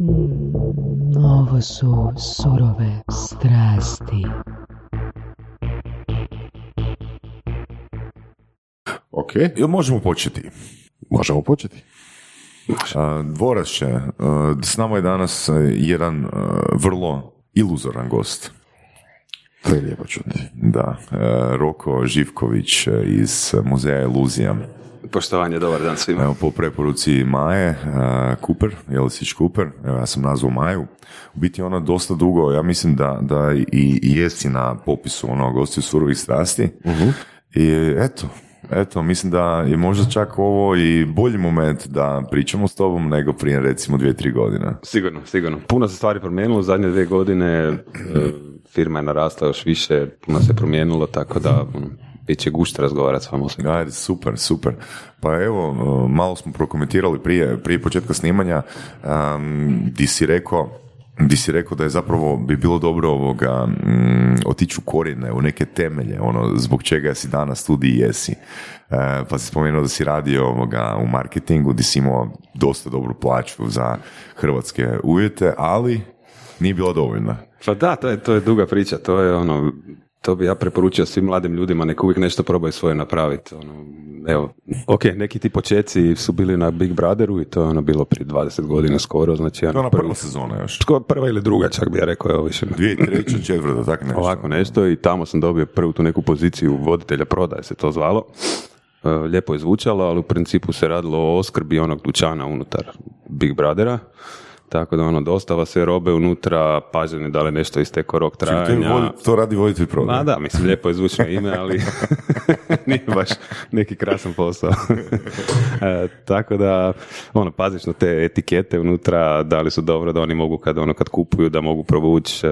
Mm, ovo su surove strasti. Ok, Jel možemo početi? možemo početi. A, Dvorac će, a, s nama je danas a, jedan a, vrlo iluzoran gost. To je lijepo čuti. Da, Roko Živković iz Muzeja Iluzija. Poštovanje, dobar dan svima. Evo, po preporuci Maje, a, Cooper, Jelisić Cooper, evo ja sam nazvao Maju, u biti ona dosta dugo, ja mislim da, da i, i jesi na popisu ono gostiju surovih strasti. I eto, eto, mislim da je možda čak ovo i bolji moment da pričamo s tobom nego prije recimo dvije, tri godine. Sigurno, sigurno. Puno se stvari promijenilo u zadnje dvije godine, e, firma je narasla još više, puno se promijenilo, tako da ono, bit će gušće razgovarati s vama. Ajde, super, super. Pa evo, uh, malo smo prokomentirali prije, prije početka snimanja, um, di si rekao, di si rekao da je zapravo bi bilo dobro ovoga mm, otići u korijene, u neke temelje, ono zbog čega si danas tu di jesi. E, pa si spomenuo da si radio ovoga u marketingu, di si imao dosta dobru plaću za hrvatske uvjete, ali nije bila dovoljna. Pa da, to je, to je duga priča, to je ono, to bi ja preporučio svim mladim ljudima, neka uvijek nešto probaju svoje napraviti. Ono, evo, ok, neki ti počeci su bili na Big Brotheru i to je ono bilo prije 20 godina skoro, znači To je ono, ona prva sezona još. Skoro prva ili druga čak bi ja rekao, evo više. Dvije, treća, četvrta, tak nešto. Ovako nešto i tamo sam dobio prvu tu neku poziciju voditelja prodaje se to zvalo. E, Lijepo je zvučalo, ali u principu se radilo o oskrbi onog dućana unutar Big Brothera. Tako da ono, dostava se robe unutra, paženje da li nešto istekao rok trajanja. vodi- to radi voditelj prodaje. Ma da, mislim, lijepo je zvučno ime, ali nije baš neki krasan posao. E, tako da, ono, paziš na te etikete unutra, da li su dobro da oni mogu kad, ono, kad kupuju, da mogu provući, e,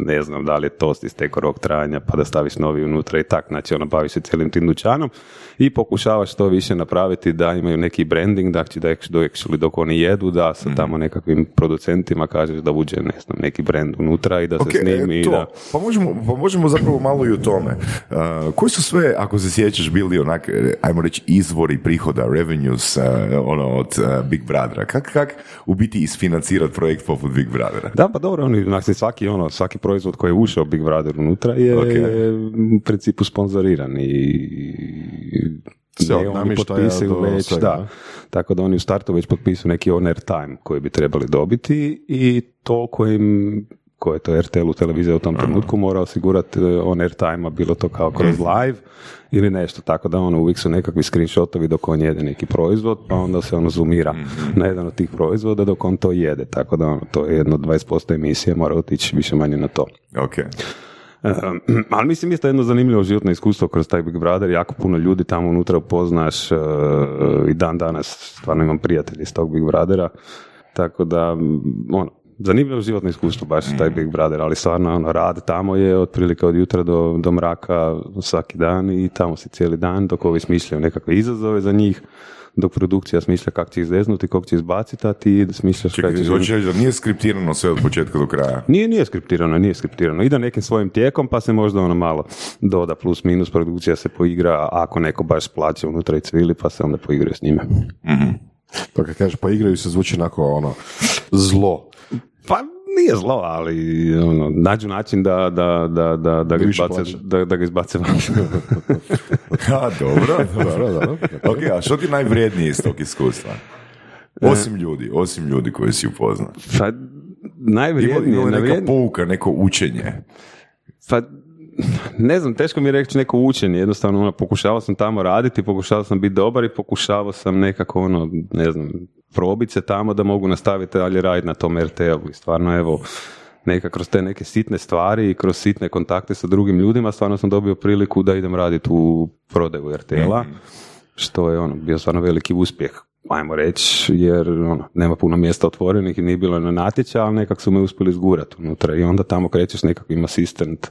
ne znam, da li je tost istekao rok trajanja, pa da staviš novi unutra i tak, znači, ono, baviš se cijelim tim dućanom i pokušavaš to više napraviti da imaju neki branding, znači da actually dok oni jedu, da sa tamo nekakvim producentima kažeš da uđe, ne znam, neki brand unutra i da se Ok, snimi i to. da... Pa možemo, pa možemo zapravo malo i o tome. Uh, koji su sve, ako se sjećaš, bili onak, e, ajmo reći, izvori prihoda, revenues, uh, ono, od uh, Big Brothera? Kak, kak u biti isfinancirati projekt poput Big Brothera? Da, pa dobro, oni, znači svaki, ono, svaki proizvod koji je ušao Big Brother unutra je Ok. u principu sponzoriran i Sve od ne, oni namještaja potpisuju do već, svega, da. Tako da oni u startu već potpisuju neki on air time koji bi trebali dobiti i to kojim koje to RTL u televiziji u tom trenutku mora osigurati e, on air time bilo to kao kroz live ili nešto, tako da ono uvijek su nekakvi screenshotovi dok on jede neki proizvod, pa onda se ono zoomira na jedan od tih proizvoda dok on to jede, tako da ono, to je jedno 20% emisije mora otići više manje na to. Ok. Um, ali mislim isto jedno zanimljivo životno iskustvo kroz taj Big Brother, jako puno ljudi tamo unutra upoznaš uh, i dan danas stvarno imam prijatelje iz tog Big Brothera, tako da mm, ono, zanimljivo životno iskustvo baš taj Big Brother, ali stvarno ono, rad tamo je otprilike od jutra do, do mraka svaki dan i tamo si cijeli dan dok ovi smišljaju nekakve izazove za njih, dok produkcija smišlja kako će izveznuti, kako će izbaciti, a ti smišljaš Čekaj, kako hoćeš reći da nije skriptirano sve od početka do kraja? nije, nije skriptirano, nije skriptirano. Ide nekim svojim tijekom, pa se možda ono malo doda plus minus, produkcija se poigra, ako neko baš plaća unutra i cvili, pa se onda poigraju s njime. To kad kažeš pa igraju se zvuči onako ono zlo. Pa nije zlo, ali ono, nađu način da, da, da, da, da, ga, izbace, da, da ga izbace van. A, dobro. Dobro, dobro. ok, a što ti je najvrijednije iz tog iskustva? Osim ljudi, osim ljudi koji si upoznao. pa, najvrijednije, ima neka najvrijednije- pouka, neko učenje? Pa, ne znam, teško mi je reći neko učenje, jednostavno ono, pokušavao sam tamo raditi, pokušavao sam biti dobar i pokušavao sam nekako ono, ne znam, probiti se tamo da mogu nastaviti dalje raditi na tom RTL-u i stvarno evo, neka kroz te neke sitne stvari i kroz sitne kontakte sa drugim ljudima, stvarno sam dobio priliku da idem raditi u prodaju RTL-a, što je ono, bio stvarno veliki uspjeh ajmo reći, jer ono, nema puno mjesta otvorenih i nije bilo na natječaj, ali nekak su me uspjeli izgurati unutra i onda tamo krećeš nekakvim asistent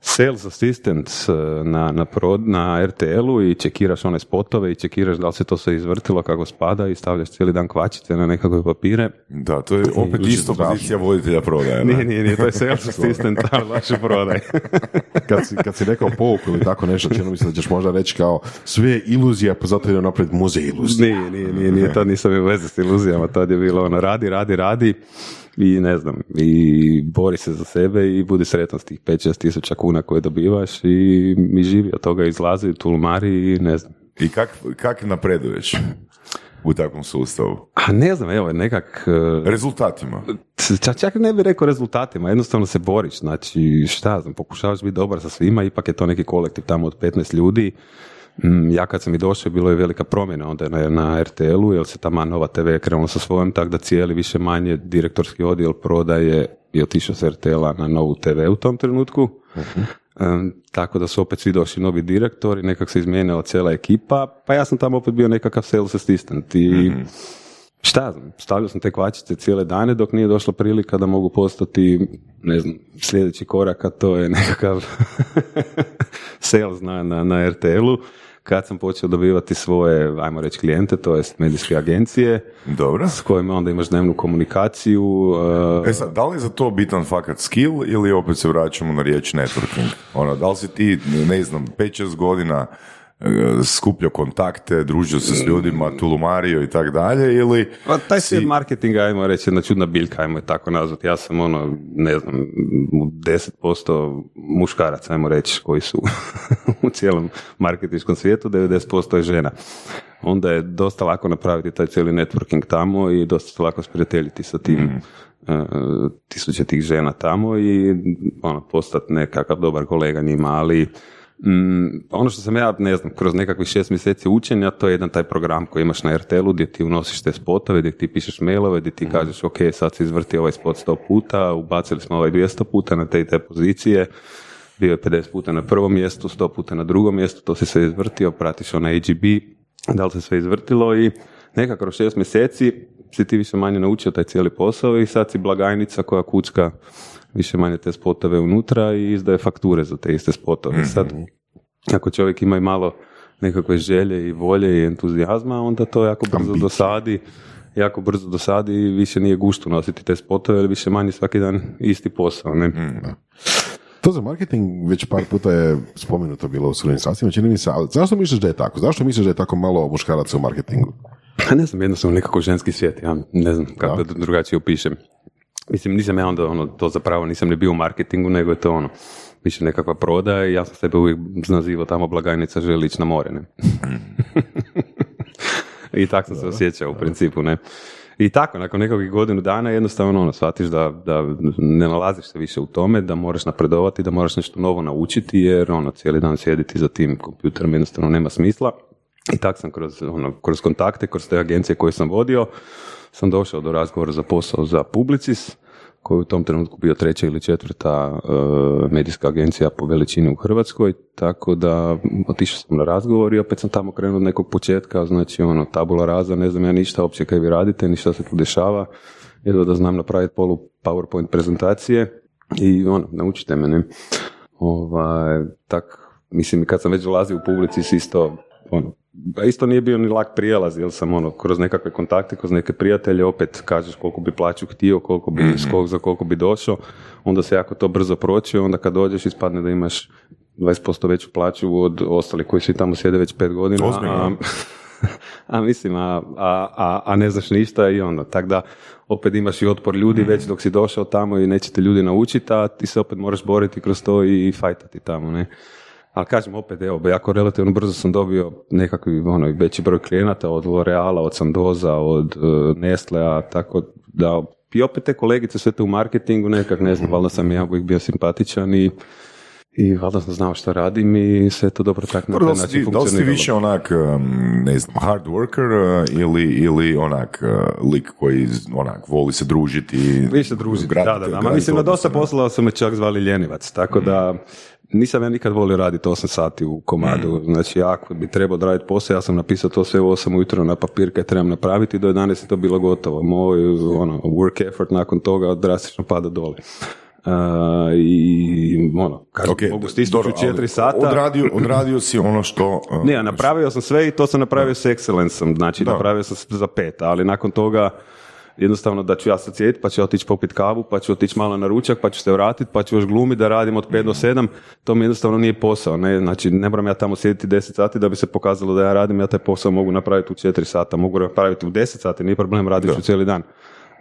sales assistant e, na, na, prod, na RTL-u i čekiraš one spotove i čekiraš da li se to sve izvrtilo kako spada i stavljaš cijeli dan kvačice na nekakve papire. Da, to je opet isto pozicija voditelja prodaje. ne? Nije, nije, nije, to je sales assistant, ali baš u prodaj. Kad si, kad si rekao pouku ili tako nešto, čini mi se da ćeš možda reći kao sve je iluzija, pa zato je naprijed muzej iluzija. Nije, nije, nije, nije, tad nisam imao veze s iluzijama, tad je bilo ono, radi, radi, radi i ne znam, i bori se za sebe i budi sretan s tih 5-6 tisuća kuna koje dobivaš i mi živi od toga izlazi, tulmari i ne znam. I kak, kak napreduješ u takvom sustavu? A ne znam, evo, nekak... e, Rezultatima. Čak, čak ne bih rekao rezultatima, jednostavno se boriš, znači šta znam, pokušavaš biti dobar sa svima, ipak je to neki kolektiv tamo od 15 ljudi. Mm, Ja kad sam i došao, bilo je velika promjena onda na, na RTL-u, jer se tamo Nova TV je krenula sa svojom, tako da cijeli više manje direktorski odjel prodaje je otišao s RTL-a na novu TV u tom trenutku. Em, tako da su opet svi došli novi direktori, nekak se izmijenila cijela ekipa, pa ja sam tamo opet bio nekakav sales assistant i šta znam, stavljao sam te kvačice cijele dane dok nije došla prilika da mogu postati, ne znam, sljedeći korak, a to je nekakav sales na, na, na RTL-u. Kad sam počeo dobivati svoje, ajmo reći, klijente, to jest medijske agencije, Dobro. s kojima onda imaš dnevnu komunikaciju. e, E sad, da li je za to bitan fakat skill ili opet se vraćamo na riječ networking? Ono, da li si ti, ne znam, 5-6 godina skupljao kontakte, družio se s ljudima, tulumario i tak dalje, ili... Pa taj si- svijet marketinga, ajmo reći, jedna čudna biljka, ajmo je tako nazvati. Ja sam ono, ne znam, u 10% muškaraca, ajmo reći, koji su u cijelom marketinškom svijetu, 90% je žena. Onda je dosta lako napraviti taj cijeli networking tamo i dosta se lako sprijateljiti sa tim e, tisuće tih žena tamo i ono, postati nekakav dobar kolega njima, ali Mm, ono što sam ja, ne znam, kroz nekakvih šest mjeseci učenja, to je jedan taj program koji imaš na RTL-u gdje ti unosiš te spotove, gdje ti pišeš mailove, gdje ti kažeš ok, sad se izvrti ovaj spot 100 puta, ubacili smo ovaj 200 puta na te i te pozicije, bio je 50 puta na prvom mjestu, 100 puta na drugom mjestu, to se sve izvrtio, pratiš onaj AGB, da li se sve izvrtilo i nekako kroz šest mjeseci si ti više manje naučio taj cijeli posao i sad si blagajnica koja kucka više manje te spotove unutra i izdaje fakture za te iste spotove. Sad, ako čovjek ima i malo nekakve želje i volje i entuzijazma, onda to jako brzo dosadi jako brzo dosadi i više nije gušto nositi te spotove, jer više manje svaki dan isti posao. Ne? To za marketing već par puta je spomenuto bilo u svojim sastavima, čini mi se, ali zašto misliš da je tako? Zašto misliš da je tako malo muškaraca u marketingu? A ne znam, jednostavno nekako ženski svijet, ja ne znam kako da drugačije opišem. Mislim, nisam ja onda ono, to zapravo nisam ni bio u marketingu, nego je to ono, više nekakva prodaja i ja sam sebe uvijek nazivao tamo blagajnica želi ići na more, ne. I tako sam se osjećao u principu, ne. I tako, nakon nekakvih godinu dana jednostavno ono, shvatiš da, da ne nalaziš se više u tome, da moraš napredovati, da moraš nešto novo naučiti, jer ono, cijeli dan sjediti za tim kompjuterom jednostavno nema smisla. I tak sam kroz, ono, kroz kontakte, kroz te agencije koje sam vodio, sam došao do razgovora za posao za Publicis, koji je u tom trenutku bio treća ili četvrta e, medijska agencija po veličini u Hrvatskoj, tako da otišao sam na razgovor i opet sam tamo krenuo od nekog početka, znači ono, tabula raza, ne znam ja ništa uopće kaj vi radite, ni šta se tu dešava, jedva da znam napraviti polu PowerPoint prezentacije i ono, naučite me, ne. Ovaj, tak, mislim, kad sam već dolazio u Publicis isto, ono, isto nije bio ni lak prijelaz, jer sam ono, kroz nekakve kontakte, kroz neke prijatelje, opet kažeš koliko bi plaću htio, koliko bi, kog- za koliko bi došao, onda se jako to brzo proći, onda kad dođeš ispadne da imaš 20% veću plaću od ostalih koji svi tamo sjede već pet godina. A, a mislim, a, a, a, a ne znaš ništa i onda, tako da opet imaš i otpor ljudi već dok si došao tamo i neće te ljudi naučiti, a ti se opet moraš boriti kroz to i fajtati tamo, ne. Ali kažem opet, evo, jako relativno brzo sam dobio nekakvi ono, veći broj klijenata od L'Oreala, od Sandoza, od uh, Nestlea, tako da i opet te kolegice sve te u marketingu nekak, ne znam, valjda sam ja uvijek bio simpatičan i i valjda sam znao što radim i sve to dobro tako na taj da način ti- da li si funkcioniralo. više onak, um, ne znam, hard worker uh, ili, ili onak lik koji onak voli se družiti? Više družiti, da, da, da. Ma mislim, na dosta poslova su me čak zvali ljenivac, tako da nisam ja nikad volio raditi 8 sati u komadu. Znači, ako bi trebao raditi posao, ja sam napisao to sve u 8 ujutro na papir kad trebam napraviti, do 11 je to bilo gotovo. Moj ono, work effort nakon toga drastično pada dole. Uh, i ono, kažem, Ok, mogu stisnuti u četiri sata. Odradio, odradio si ono što... uh, Ne, napravio sam sve i to sam napravio s excellencom, znači Da. napravio sam za pet, ali nakon toga jednostavno da ću ja sad sjediti, pa ću otići popit kavu, pa ću otići malo na ručak, pa ću se vratiti, pa ću još glumiti da radim od 5 do 7, to mi jednostavno nije posao, ne, znači ne moram ja tamo sjediti 10 sati da bi se pokazalo da ja radim, ja taj posao mogu napraviti u 4 sata, mogu napraviti u 10 sati, nije problem, radit ću cijeli dan.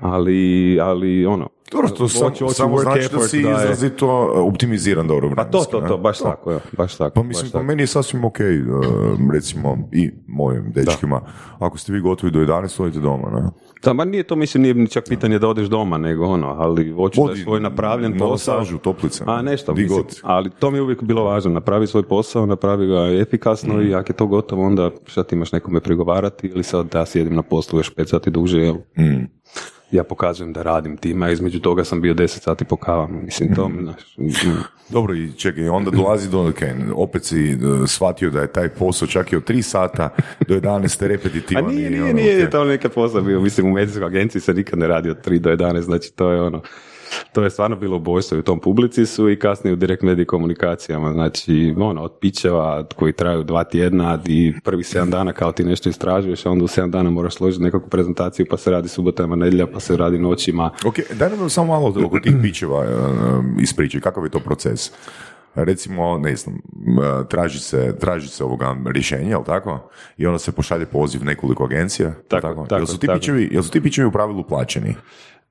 Ali, ali ono, Dobro, to sam, samo znači da si da je- izrazito uh, optimiziran dobro Pa to, vremenski, to, to, baš tako, evo, baš tako. Pa mislim, tako. pa meni je sasvim ok, uh, recimo, i mojim dečkima, ako ste vi gotovi do 11, odite doma, ne? Da, ma nije to, mislim, nije ni čak pitanje da odeš doma, nego ono, ali hoću da je svoj napravljen na posao. masažu, toplice, A nešto, di mislim, god. ali to mi je uvijek bilo važno, napravi svoj posao, napravi ga efikasno Mm. i ako je to gotovo, onda šta ti imaš nekome prigovarati ili sad da sjedim na poslu još 5 sati duže, jel? Mm. Ja pokazujem da radim time, a između toga sam bio 10 sati po kavama, mislim, to, Mm. znaš. Dobro, i čekaj, onda dolazi do, ok, opet si uh, shvatio da je taj posao čak i od 3 sata do 11 A repetitivan. nije, i nije, ono, nije, to nekad posao bio, mislim, u medicinskoj agenciji se nikad ne radi od 3 do 11, znači to je ono, to je stvarno bilo ubojstvo i u tom publici su i kasnije u direkt medij komunikacijama, znači ono, od pićeva koji traju dva tjedna i prvih 7 dana kao ti nešto istražuješ, a onda u 7 dana moraš složiti nekakvu prezentaciju pa se radi subotama, nedjelja, pa se radi noćima. Ok, daj nam samo malo oko tih pićeva uh, ispričaj, kakav je to proces? Recimo, ne znam, traži se, traži se ovoga rješenje, jel tako? I onda se pošalje poziv nekoliko agencija, jel Tako, tako, jel su ti tako. pićevi, jel su ti pićevi u pravilu plaćeni?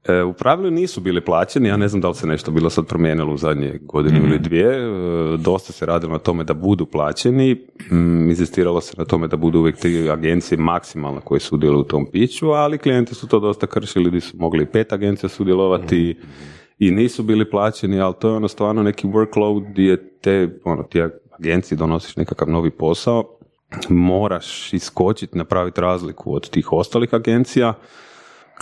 E, u pravilu nisu bili plaćeni, ja ne znam da li se nešto bilo sad promijenilo u zadnje godinu ili dvije, e, dosta se radilo na tome da budu plaćeni, mm, inzistiralo se na tome da budu uvijek tri agencije maksimalno koje sudjeluju u tom piću, ali klijenti su to dosta kršili, gdje su mogli i pet agencija sudjelovati i nisu bili plaćeni, ali to je ono stvarno neki workload gdje te, ono, ti agenciji donosiš nekakav novi posao, moraš iskočiti, napraviti razliku od tih ostalih agencija,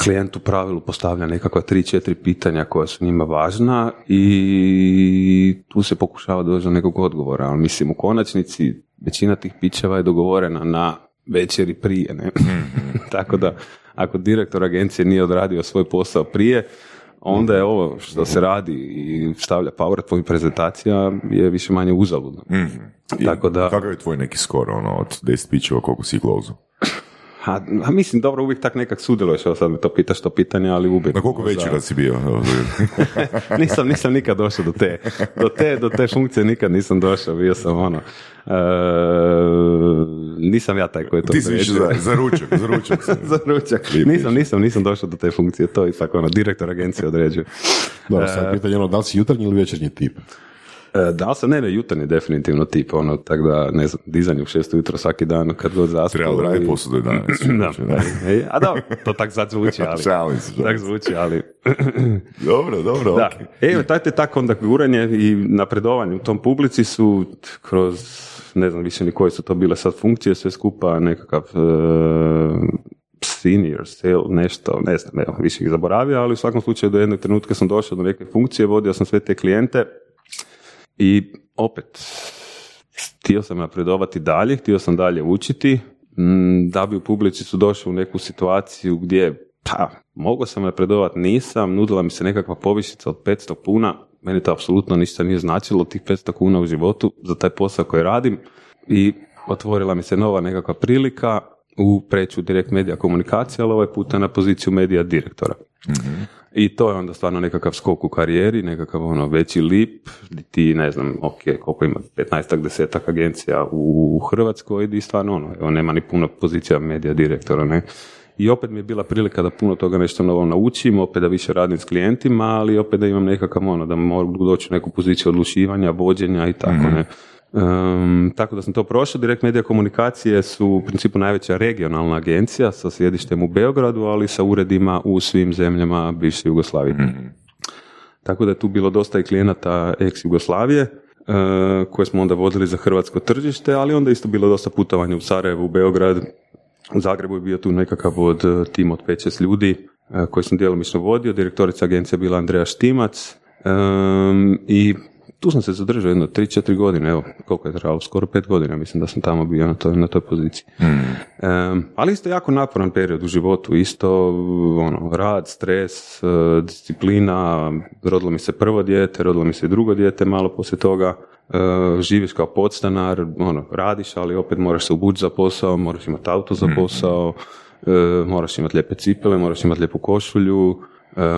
klijent u pravilu postavlja nekakva tri, četiri pitanja koja su njima važna i tu se pokušava doći do nekog odgovora, ali mislim u konačnici većina tih pićeva je dogovorena na večeri prije, ne? Tako da ako direktor agencije nije odradio svoj posao prije, onda je ovo što se radi i stavlja PowerPoint prezentacija je više manje uzaludno. I Tako da- Kakav je tvoj neki skor, ono, od 10 pićeva koliko si close A, a mislim, dobro, uvijek tak nekak sudjeluješ, evo sad me to pitaš to pitanje, ali uvijek. Na koliko večera si bio? Nisam, nisam nikad došao do te, do te, do te funkcije nikad nisam došao, bio sam ono, e, nisam ja taj koji je to Ti si više za, za ručak, za ručak. za ručak. Nisam, nisam, nisam došao do te funkcije, to ipak ono, direktor agencije određuje. Dobro, sad pitanje ono, da li si jutarnji ili večernji tip? E, da sam, ne, ne, jutarnji definitivno tip, ono, tako da, ne znam, dizanje u šest ujutro svaki dan, kad god zaspu. Treba odraditi i- posao do 11. Da, e, a da, to tak sad zvuči, ali, Šalim se, tak zvuči, ali, Dobro, dobro, Da, ok. e, taj te tako onda guranje i napredovanje u tom publici su kroz, ne znam više ni koje su to bile sad funkcije, sve skupa nekakav e, senior, sale, nešto, ne znam, evo, više ih zaboravio, ali u svakom slučaju do jednog trenutka sam došao do neke funkcije, vodio sam sve te klijente i opet, htio sam napredovati dalje, htio sam dalje učiti, mm, da bi u publici su došli u neku situaciju gdje, pa, mogao sam napredovati, nisam, nudila mi se nekakva povišica od 500 kuna, meni to apsolutno ništa nije značilo, tih 500 kuna u životu za taj posao koji radim i otvorila mi se nova nekakva prilika u preću direkt medija komunikacije, ali ovaj puta na poziciju medija direktora. I to je onda stvarno nekakav skok u karijeri, nekakav ono veći lip, ti ne znam, ok, koliko ima 15 desetak agencija u Hrvatskoj, i stvarno ono, evo, nema ni puno pozicija medija direktora, ne. I opet mi je bila prilika da puno toga nešto novo naučim, opet da više radim s klijentima, ali opet da imam nekakav ono, da mogu doći u neku poziciju odlučivanja, vođenja i tako, ne. Um, tako da sam to prošao. Direkt medija komunikacije su u principu najveća regionalna agencija sa sjedištem u Beogradu, ali sa uredima u svim zemljama bivše Jugoslavije. Tako da je tu bilo dosta i klijenata ex-Jugoslavije, e, koje smo onda vodili za hrvatsko tržište, ali onda isto bilo dosta putovanja u Sarajevu, u Beograd, u Zagrebu je bio tu nekakav od tim od 5-6 ljudi e, koji sam djelomično vodio, direktorica agencije je bila Andreja Štimac i tu sam se zadržao jedno 3-4 godine, evo, koliko je trajalo, skoro 5 godina, mislim da sam tamo bio na toj, na toj poziciji. Em, ali isto jako naporan period u životu, isto ono, rad, stres, e, disciplina, rodilo mi se prvo dijete, rodilo mi se i drugo dijete malo poslije toga, E, živiš kao podstanar, ono, radiš, ali opet moraš se obući za posao, moraš imati auto za posao, e, moraš imati lijepe cipele, moraš imati lijepu košulju,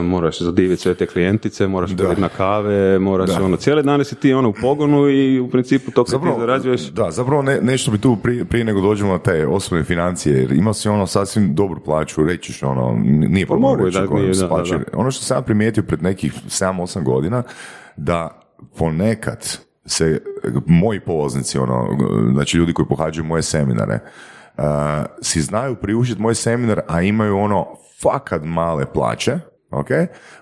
moraš zadiviti sve te klijentice, moraš hoditi na kave, moraš ono, cijele dane si ti ono u pogonu i u principu to kad ti zarađuješ, Da, zapravo ne, nešto bi tu prije, prije nego dođemo na te osobne financije, jer imao si ono sasvim dobru plaću, reći ćeš ono, nije problem mogu, reći da, nije, da, da, Ono što sam ja primijetio pred nekih 7-8 godina, da ponekad se moji polaznici, ono, znači ljudi koji pohađaju moje seminare, uh, si znaju priužiti moj seminar, a imaju ono fakat male plaće, ok?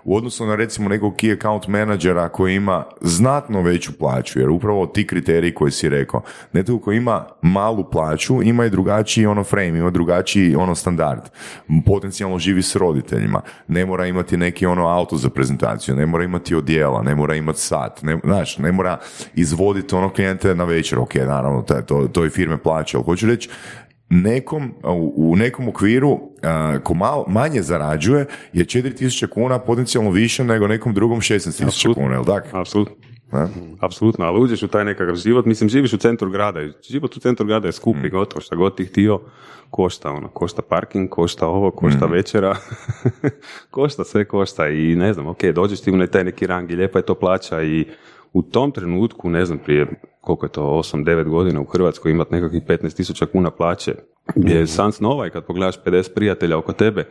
U odnosu na recimo nekog key account menadžera koji ima znatno veću plaću, jer upravo ti kriteriji koji si rekao, netko koji ima malu plaću, ima i drugačiji ono frame, ima drugačiji ono standard, potencijalno živi s roditeljima, ne mora imati neki ono auto za prezentaciju, ne mora imati odjela, ne mora imati sat, ne, znaš, ne mora izvoditi ono klijente na večer, ok, naravno, to, to, i firme plaća, ali hoću reći, nekom, u, nekom okviru ko malo, manje zarađuje je 4000 kuna potencijalno više nego nekom drugom 16000 kuna, jel tako? apsolutno. Ne? Apsolutno, ali uđeš u taj nekakav život, mislim, živiš u centru grada, život u centru grada je skup i gotovo, šta god ti htio, košta, ono, košta parking, košta ovo, košta večera, košta, sve košta i ne znam, ok, dođeš ti u taj neki rang i lijepa je to plaća i u tom trenutku, ne znam, prije koliko je to, 8-9 godina u Hrvatskoj imati nekakvih 15.000 kuna plaće, je san snova i kad pogledaš 50 prijatelja oko tebe,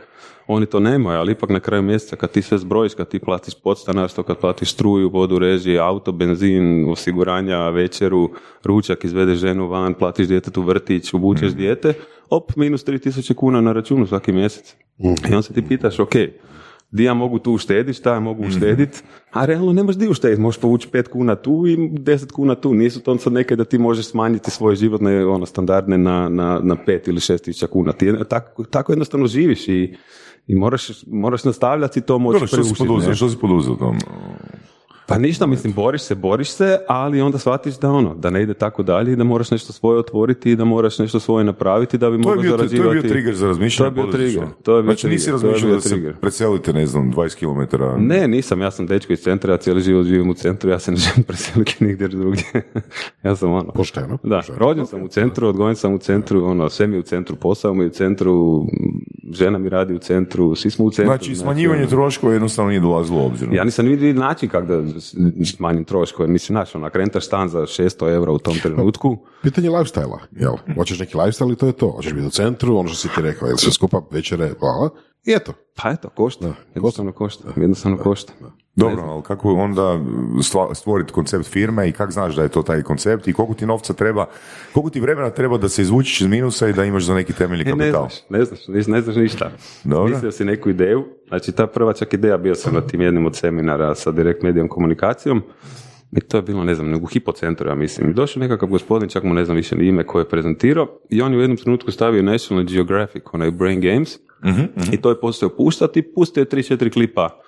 oni to nemaju, ali ipak na kraju mjeseca kad ti sve zbrojiš, kad ti platiš podstanarstvo, kad platiš struju, vodu, režije, auto, benzin, osiguranja, večeru, ručak, izvedeš ženu van, platiš djetetu vrtić, obučeš dijete, op, minus 3000 kuna na računu svaki mjesec. I onda se ti pitaš, ok, di ja mogu tu uštediti, šta ja mogu uštediti, a realno nemaš di uštediti, možeš povući 5 kuna tu i 10 kuna tu, nisu to sad neke da ti možeš smanjiti svoje životne ono, standardne na, na, na 5 ili 6 tisuća kuna, ti tako, tako jednostavno živiš i, i moraš, moraš nastavljati to moći Dobro, što si poduzeo, ne? što si poduzeo tom? Pa ništa, mislim, boriš se, boriš se, ali onda shvatiš da ono, da ne ide tako dalje i da moraš nešto svoje otvoriti i da moraš nešto svoje napraviti da bi mogao bio, to je zarađivati. bio trigger za razmišljanje. To je bio trigger. To je bio znači nisi trigger, je razmišljao da se trigger. preselite, ne znam, 20 km. Ne, nisam, ja sam dečko iz centra, ja cijeli život živim u centru, ja se ne želim preseliti nigdje drugdje. ja sam ono... Pošteno. Da, rođen sam u centru, odgojen sam u centru, ono, sve mi je u centru, posao mi je u centru, žena mi radi u centru, svi smo u centru. Znači, smanjivanje ono, troškova jednostavno nije dolazilo u obzir. Ja nisam vidio način kako da smanjim troškove. Mislim, znaš, ako rentaš stan za 600 eura u tom trenutku, Pitanje lifestyle jel? Hoćeš neki lifestyle i to je to. Hoćeš biti u centru, ono što si ti rekao, jel sve skupa večere, bla, i eto. pa eto, košta. Jednostavno košta. Jednostavno košta. Dobro, ali kako onda stvoriti koncept firme i kako znaš da je to taj koncept i koliko ti novca treba, koliko ti vremena treba da se izvučiš iz minusa i da imaš za neki temeljni E, ne kapital? znaš, ne znaš, ne, ne znaš ništa. Dobro. Mislio si neku ideju, znači ta prva čak ideja, bio sam na tim jednim od seminara sa direkt medijom komunikacijom i to je bilo, ne znam, u hipocentru, ja mislim. I Došao nekakav gospodin, čak mu ne znam više ni ime koje je prezentirao i on je u jednom trenutku stavio National Geographic, onaj Brain Games, i to je postao puštati pustio je 3-4 klipa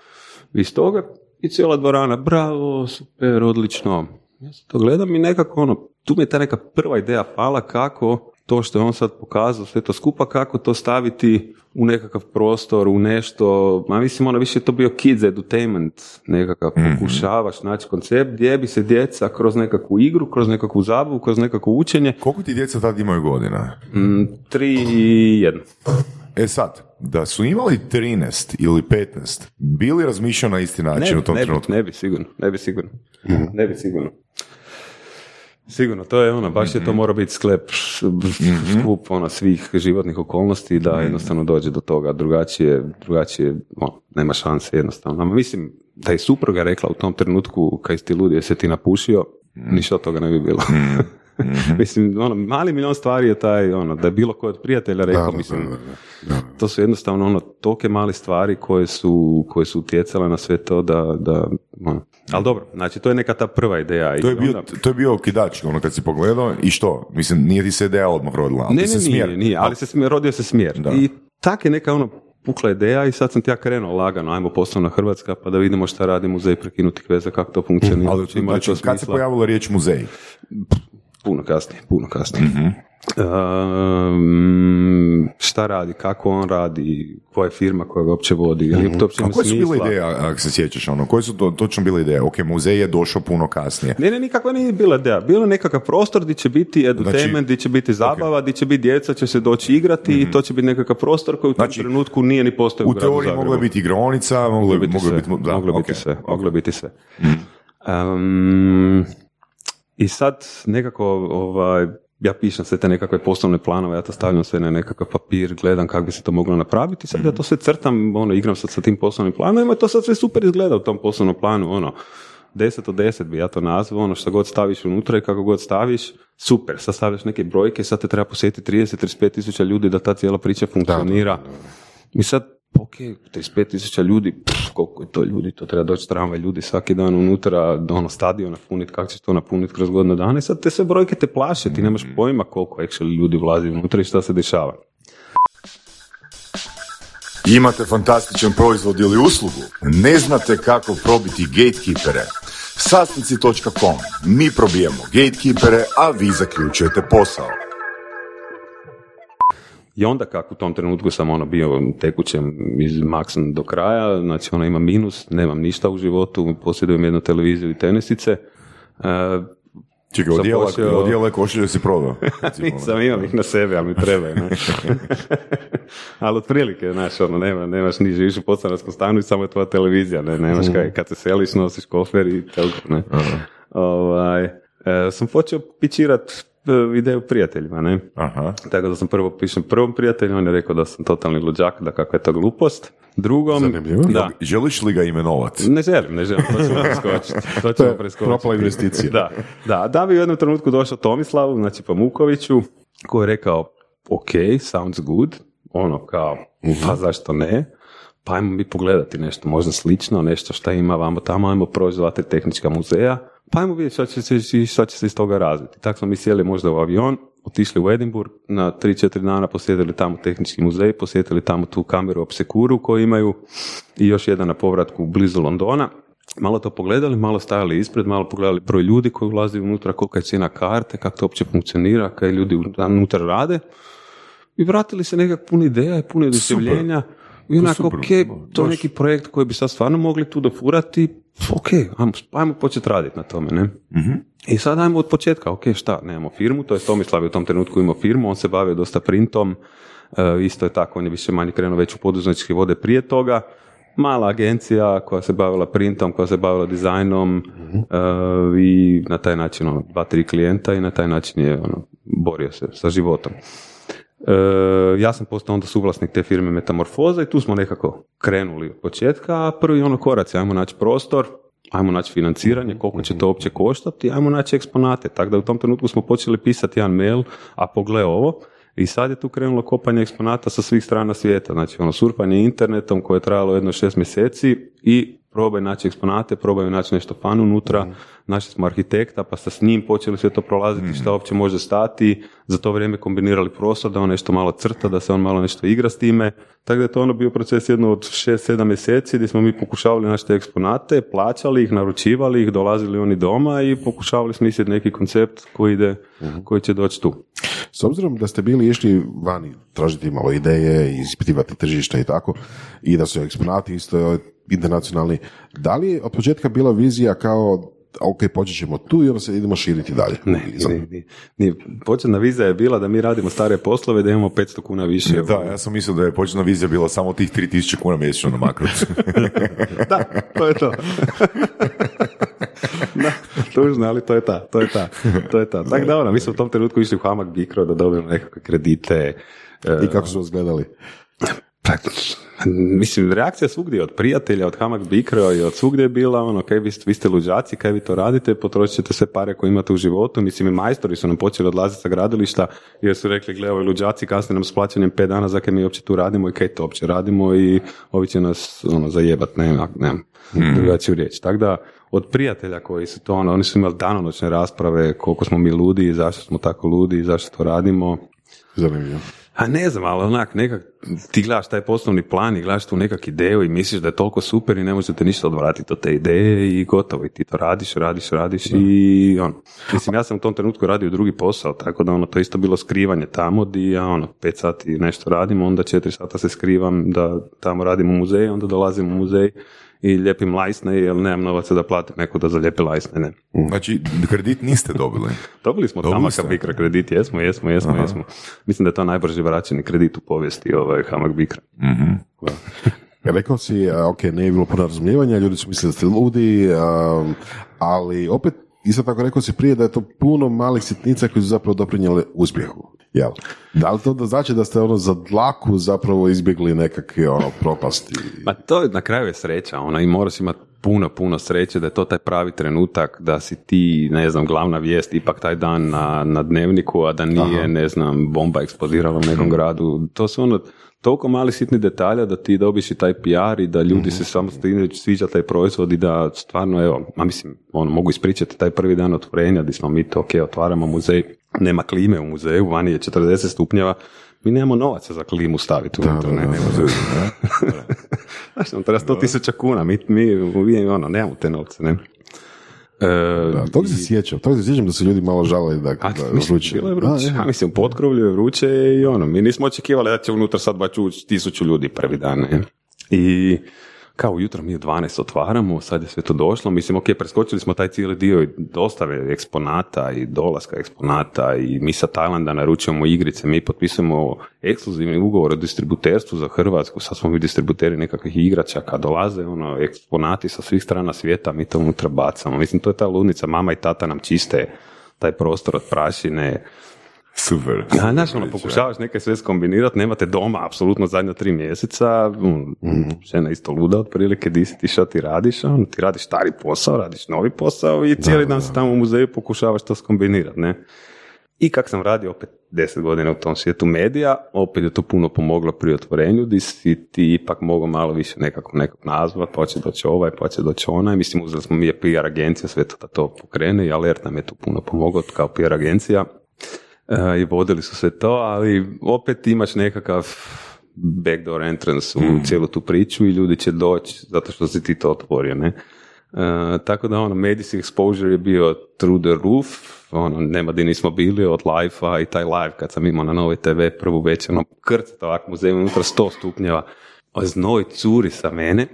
iz toga i cijela dvorana, bravo, super, odlično. Ja se to gledam i nekako ono, tu mi je ta neka prva ideja pala kako to što je on sad pokazao, sve to skupa, kako to staviti u nekakav prostor, u nešto, ma mislim ono više je to bio kids entertainment, nekakav pokušavaš naći koncept gdje bi se djeca kroz nekakvu igru, kroz nekakvu zabavu, kroz nekakvo učenje, Koliko ti djeca tad imaju godina? mm, tri i jedno. E sad, da su imali 13 ili 15, bili razmišljao na isti način ne, u tom ne bi, trenutku? ne bi, sigurno, ne bi sigurno. Ne bi sigurno. Sigurno, to je ono, baš je to mora biti sklep, skup ono, svih životnih okolnosti da jednostavno dođe do toga, drugačije, drugačije, ono, nema šanse jednostavno. Mislim, da je supruga rekla u tom trenutku, kaj si ti ludi, jesi ti napušio, ništa od toga ne bi bilo. mislim, ono, mali milion stvari je taj, ono, da je bilo ko od prijatelja rekao, da, mislim, da, da, da. to su jednostavno ono tolike male stvari koje su, koje su utjecale na sve to da, da ono. Ali dobro, znači to je neka ta prva ideja. To je, bio, onda- to je bio okidač, ono kad si pogledao i što? Mislim, nije ti se ideja odmah rodila, ali ne, ti se ne, smjer. nije, nije, ali se smjer, rodio se smjer. Da. I tak je neka ono pukla ideja i sad sam ti ja krenuo lagano, ajmo poslovna Hrvatska pa da vidimo šta radi muzej prekinutih veza, kako to funkcionira. Ali ima li znači, to kad se pojavila riječ muzej? Puno kasnije, puno kasnije. Mhm. Um, šta radi, kako on radi, koja je firma koja ga uopće vodi, je li to uopće A ima koje su bile ideje, ako se sjećaš, ono, koje su to, točno bile ideje? Ok, muzej je došao puno kasnije. Ne, ne, nikakva nije bila ideja. Bilo je nekakav prostor gdje će biti edutainment, Znači- gdje će biti zabava, gdje će biti djeca, će se doći igrati i to će biti nekakav prostor koji u tom Znači, trenutku nije ni postojao U u gradu teoriji Zagrebu. mogla je biti igraonica, mogla biti moglo sve, biti... da, moglo biti ok. Mhm. sve, moglo biti sve. Um, I sad nekako ovaj, ja pišem sve te nekakve poslovne planove, ja to stavljam sve na nekakav papir, gledam kako bi se to moglo napraviti, sad ja to sve crtam, ono, igram sad sa tim poslovnim planovima i to sad sve super izgleda u tom poslovnom planu, ono, 10 od 10 bi ja to nazvao, ono što god staviš unutra i kako god staviš, super, sad stavljaš neke brojke, sad te treba posjetiti 30-35 tisuća ljudi da ta cijela priča funkcionira. I sad, ok, 35 tisuća ljudi, pff, koliko je to ljudi, to treba doći tramvaj ljudi svaki dan unutra, ono stadion napuniti, kako ćeš to napuniti kroz godinu dana i sad te sve brojke te plaše, ti nemaš pojma koliko actually ljudi vlazi unutra i šta se dešava. Imate fantastičan proizvod ili uslugu? Ne znate kako probiti gatekeepere? Sastnici.com. Mi probijemo gatekeepere, a vi zaključujete posao. I onda kako u tom trenutku sam ono bio tekućem iz maksan do kraja, znači ono ima minus, nemam ništa u životu, posjedujem jednu televiziju i tenisice, e, Čekaj, odijela, Zaposlio- odijela košulje si prodao. Ono. Nisam, imam ih na sebi, ali mi trebaju. Ne? ali otprilike, znaš, ono, nema, nemaš ni živiš u podstanarskom stanu i samo je tvoja televizija, ne, nemaš kaj, kad se seliš, nosiš kofer i toliko, ne. Ovaj, e, sam počeo pičirat ideju prijateljima, ne. Aha. Tako da sam prvo pišem prvom prijatelju, on je rekao da sam totalni luđak, da kakva je to glupost. Drugom, Zanimljivo. da, Želiš li ga imenovati? ne želim, ne želim, to ćemo preskočiti. To ćemo preskočiti. propala investicija. Da, da, da bi u jednom trenutku došao Tomislavu, znači Pamukoviću, koji je rekao, ok, sounds good, ono kao, pa zašto ne, pa ajmo mi pogledati nešto možda slično, nešto šta ima vamo tamo, ajmo tri tehnička muzeja, pa ajmo vidjeti šta će, se, šta će se iz toga razviti. Tako smo mi sjeli možda u avion, otišli u Edinburgh, na 3-4 dana posjetili tamo tehnički muzej, posjetili tamo tu kameru Obsekuru koju imaju i još jedan na povratku blizu Londona. Malo to pogledali, malo stajali ispred, malo pogledali broj ljudi koji ulazi unutra, kolika je cijena karte, kako to uopće funkcionira, kaj ljudi unutra rade. I vratili se nekak pun ideja i puno oduševljenja. I onako, super, ok, to je neki projekt koji bi sad stvarno mogli tu dofurati, ok, ajmo, ajmo početi raditi na tome, ne? I sad ajmo od početka, ok, šta, nemamo firmu, to je Tomislav je u tom trenutku imao firmu, on se bavio dosta printom, e, isto je tako, on je više manje krenuo već u poduzetničke vode prije toga, mala agencija koja se bavila printom, koja se bavila dizajnom e, i na taj način, ono, dva, tri klijenta i na taj način je ono, borio se sa životom. E, ja sam postao onda suvlasnik te firme Metamorfoza i tu smo nekako krenuli od početka, a prvi ono korac, ajmo naći prostor, ajmo naći financiranje, koliko će to uopće koštati, ajmo naći eksponate. Tako da u tom trenutku smo počeli pisati jedan mail, a pogle ovo, i sad je tu krenulo kopanje eksponata sa svih strana svijeta, znači ono surfanje internetom koje je trajalo jedno šest mjeseci i probaj naći eksponate, probaju naći nešto fan unutra, našli smo arhitekta pa sa s njim počeli sve to prolaziti šta uopće može stati, za to vrijeme kombinirali prostor da on nešto malo crta, da se on malo nešto igra s time, tako da je to ono bio proces jedno od 6-7 mjeseci gdje smo mi pokušavali naći te eksponate, plaćali ih, naručivali ih, dolazili oni doma i pokušavali smisliti neki koncept koji ide, koji će doći tu. S obzirom da ste bili išli vani tražiti malo ideje ispitivati tržište i tako, i da su eksponati isto internacionalni, da li je od početka bila vizija kao ok, počet ćemo tu i onda se idemo širiti dalje? Ne, nije, nije, nije. Početna vizija je bila da mi radimo stare poslove, da imamo 500 kuna više. Da, ja sam mislio da je početna vizija bila samo tih 3000 kuna mjesečno na makrocu. da, to je to. da, tužno, ali to je ta, to je ta, to je ta. Tako da ono, mi smo u tom trenutku išli u Hamag Bikro da dobijemo nekakve kredite. e, I kako su vas gledali? Pa, mislim, reakcija svugdje od prijatelja, od Hamag Bikro i od svugdje je bila ono, kaj vi, vi ste luđaci, kaj vi to radite, potrošit ćete sve pare koje imate u životu. Mislim, i majstori su nam počeli odlaziti sa gradilišta jer su rekli, gle, ovi luđaci kasnije nam s plaćanjem pet dana za kaj mi uopće tu radimo i kaj to uopće radimo i ovi će nas ono, zajebat, ne, nemam drugačiju riječ. Tako da, od prijatelja koji su to, ono, oni su imali danonoćne rasprave koliko smo mi ludi zašto smo tako ludi zašto to radimo. Zanimljivo. A ne znam, ali onak, nekak, ti gledaš taj poslovni plan i gledaš tu nekak ideju i misliš da je toliko super i ne možete ništa odvratiti od te ideje i gotovo. I ti to radiš, radiš, radiš i ono. Mislim, ja sam u tom trenutku radio drugi posao, tako da ono, to isto bilo skrivanje tamo di ja ono, pet sati nešto radim, onda četiri sata se skrivam da tamo radim u muzeju, onda dolazim u muzej i lijepim lajsne jer nemam novaca da platim neko da zalijepi lajsne. Ne. Znači, kredit niste dobili. Dobili smo Dobili Hamaka ste? Bikra kredit, jesmo, jesmo, jesmo, jesmo. Mislim da je to najbrži vraćeni kredit u povijesti ovaj Hamak Bikra. Rekao si, ok, nije bilo puno razumijevanja, ljudi su mislili da ste ludi, a, ali opet, isto tako rekao si prije da je to puno malih sitnica koji su zapravo doprinijeli uspjehu. Jel? Da li to da znači da ste ono za dlaku zapravo izbjegli nekakve ono propasti? Ma to je, na kraju je sreća, ona i moraš imati puno, puno sreće da je to taj pravi trenutak da si ti, ne znam, glavna vijest ipak taj dan na, na dnevniku, a da nije, ne znam, bomba eksplodirala u nekom gradu. To su ono toliko mali sitni detalja da ti dobiš i taj PR i da ljudi se samo sviđa taj proizvod i da stvarno, evo, ma mislim, ono, mogu ispričati taj prvi dan otvorenja gdje smo mi to, ok, otvaramo muzej, nema klime u muzeju, vani je 40 stupnjeva, mi nemamo novaca za klimu staviti unutra, ne, ne može. Znaš, nam treba 100 tisuća kuna, mi, mi, mi ono, nemamo te novce, ne. E, Da, tog se sjećam, tog se sjećam da su ljudi malo žalili da, a, da mislim, vruće. bilo je vruće. A, A, mislim, potkrovlju je vruće i ono, mi nismo očekivali da će unutra sad baš ući tisuću ljudi prvi dan. Ne? I kao ujutro mi u 12 otvaramo, sad je sve to došlo, mislim, ok, preskočili smo taj cijeli dio i dostave eksponata i dolaska eksponata i mi sa Tajlanda naručujemo igrice, mi potpisujemo ekskluzivni ugovor o distributerstvu za Hrvatsku, sad smo mi distributeri nekakvih igračaka, dolaze ono, eksponati sa svih strana svijeta, mi to unutra bacamo, mislim, to je ta ludnica, mama i tata nam čiste taj prostor od prašine, Super. a znaš, ono, pokušavaš neke sve skombinirati, nemate doma apsolutno zadnja tri mjeseca, mm, žena isto luda otprilike, di si ti šta ti radiš, ono, ti radiš stari posao, radiš novi posao i cijeli dan si tamo u muzeju pokušavaš to skombinirati, ne. I kak sam radio opet deset godina u tom svijetu medija, opet je to puno pomoglo pri otvorenju, di si ti ipak mogao malo više nekako nekog nazvat, pa će doći ovaj, pa će doći onaj. Mislim, uzeli smo mi je PR agencija, sve to da to pokrene i Alert nam je tu puno pomogao kao PR agencija. I vodili su sve to, ali opet imaš nekakav backdoor entrance u cijelu tu priču i ljudi će doći zato što si ti to otvorio, ne? E, tako da ono, medijski exposure je bio through the roof, ono, nema di nismo bili od live i taj live kad sam imao na novoj TV prvu večer, ono, krcat ovak muzej unutra 100 stupnjeva, znoj curi sa mene,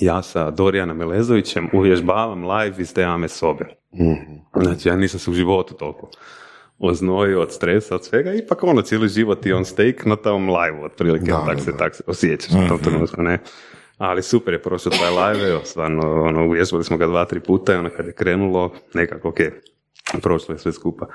ja sa Dorijanom Melezovićem uvježbavam live iz te ame sobe. Znači, ja nisam se u životu toliko oznojio od stresa, od svega, ipak ono, cijeli život je on stake na tom live otprilike, Da, tak da, se, da. tak se osjećaš u tom trenutku, ne. Ali super je prošao taj live, evo, stvarno, ono, uvježbali smo ga dva, tri puta i ono kad je krenulo, nekako, ok, prošlo je sve skupa.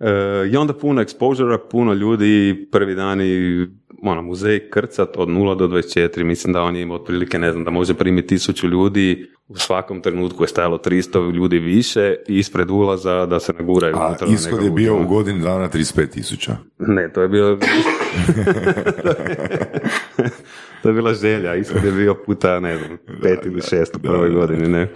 E, I onda puno exposure puno ljudi, prvi dani, ono, muzej krcat od 0 do 24, mislim da on je imao otprilike, ne znam, da može primiti tisuću ljudi, u svakom trenutku je stajalo 300 ljudi više ispred ulaza da se naguraju. A ishod je bio u godini dana 35 tisuća. Ne, to je bio... to je bila želja, ishod je bio puta, ne znam, pet ili šest u prvoj godini, ne.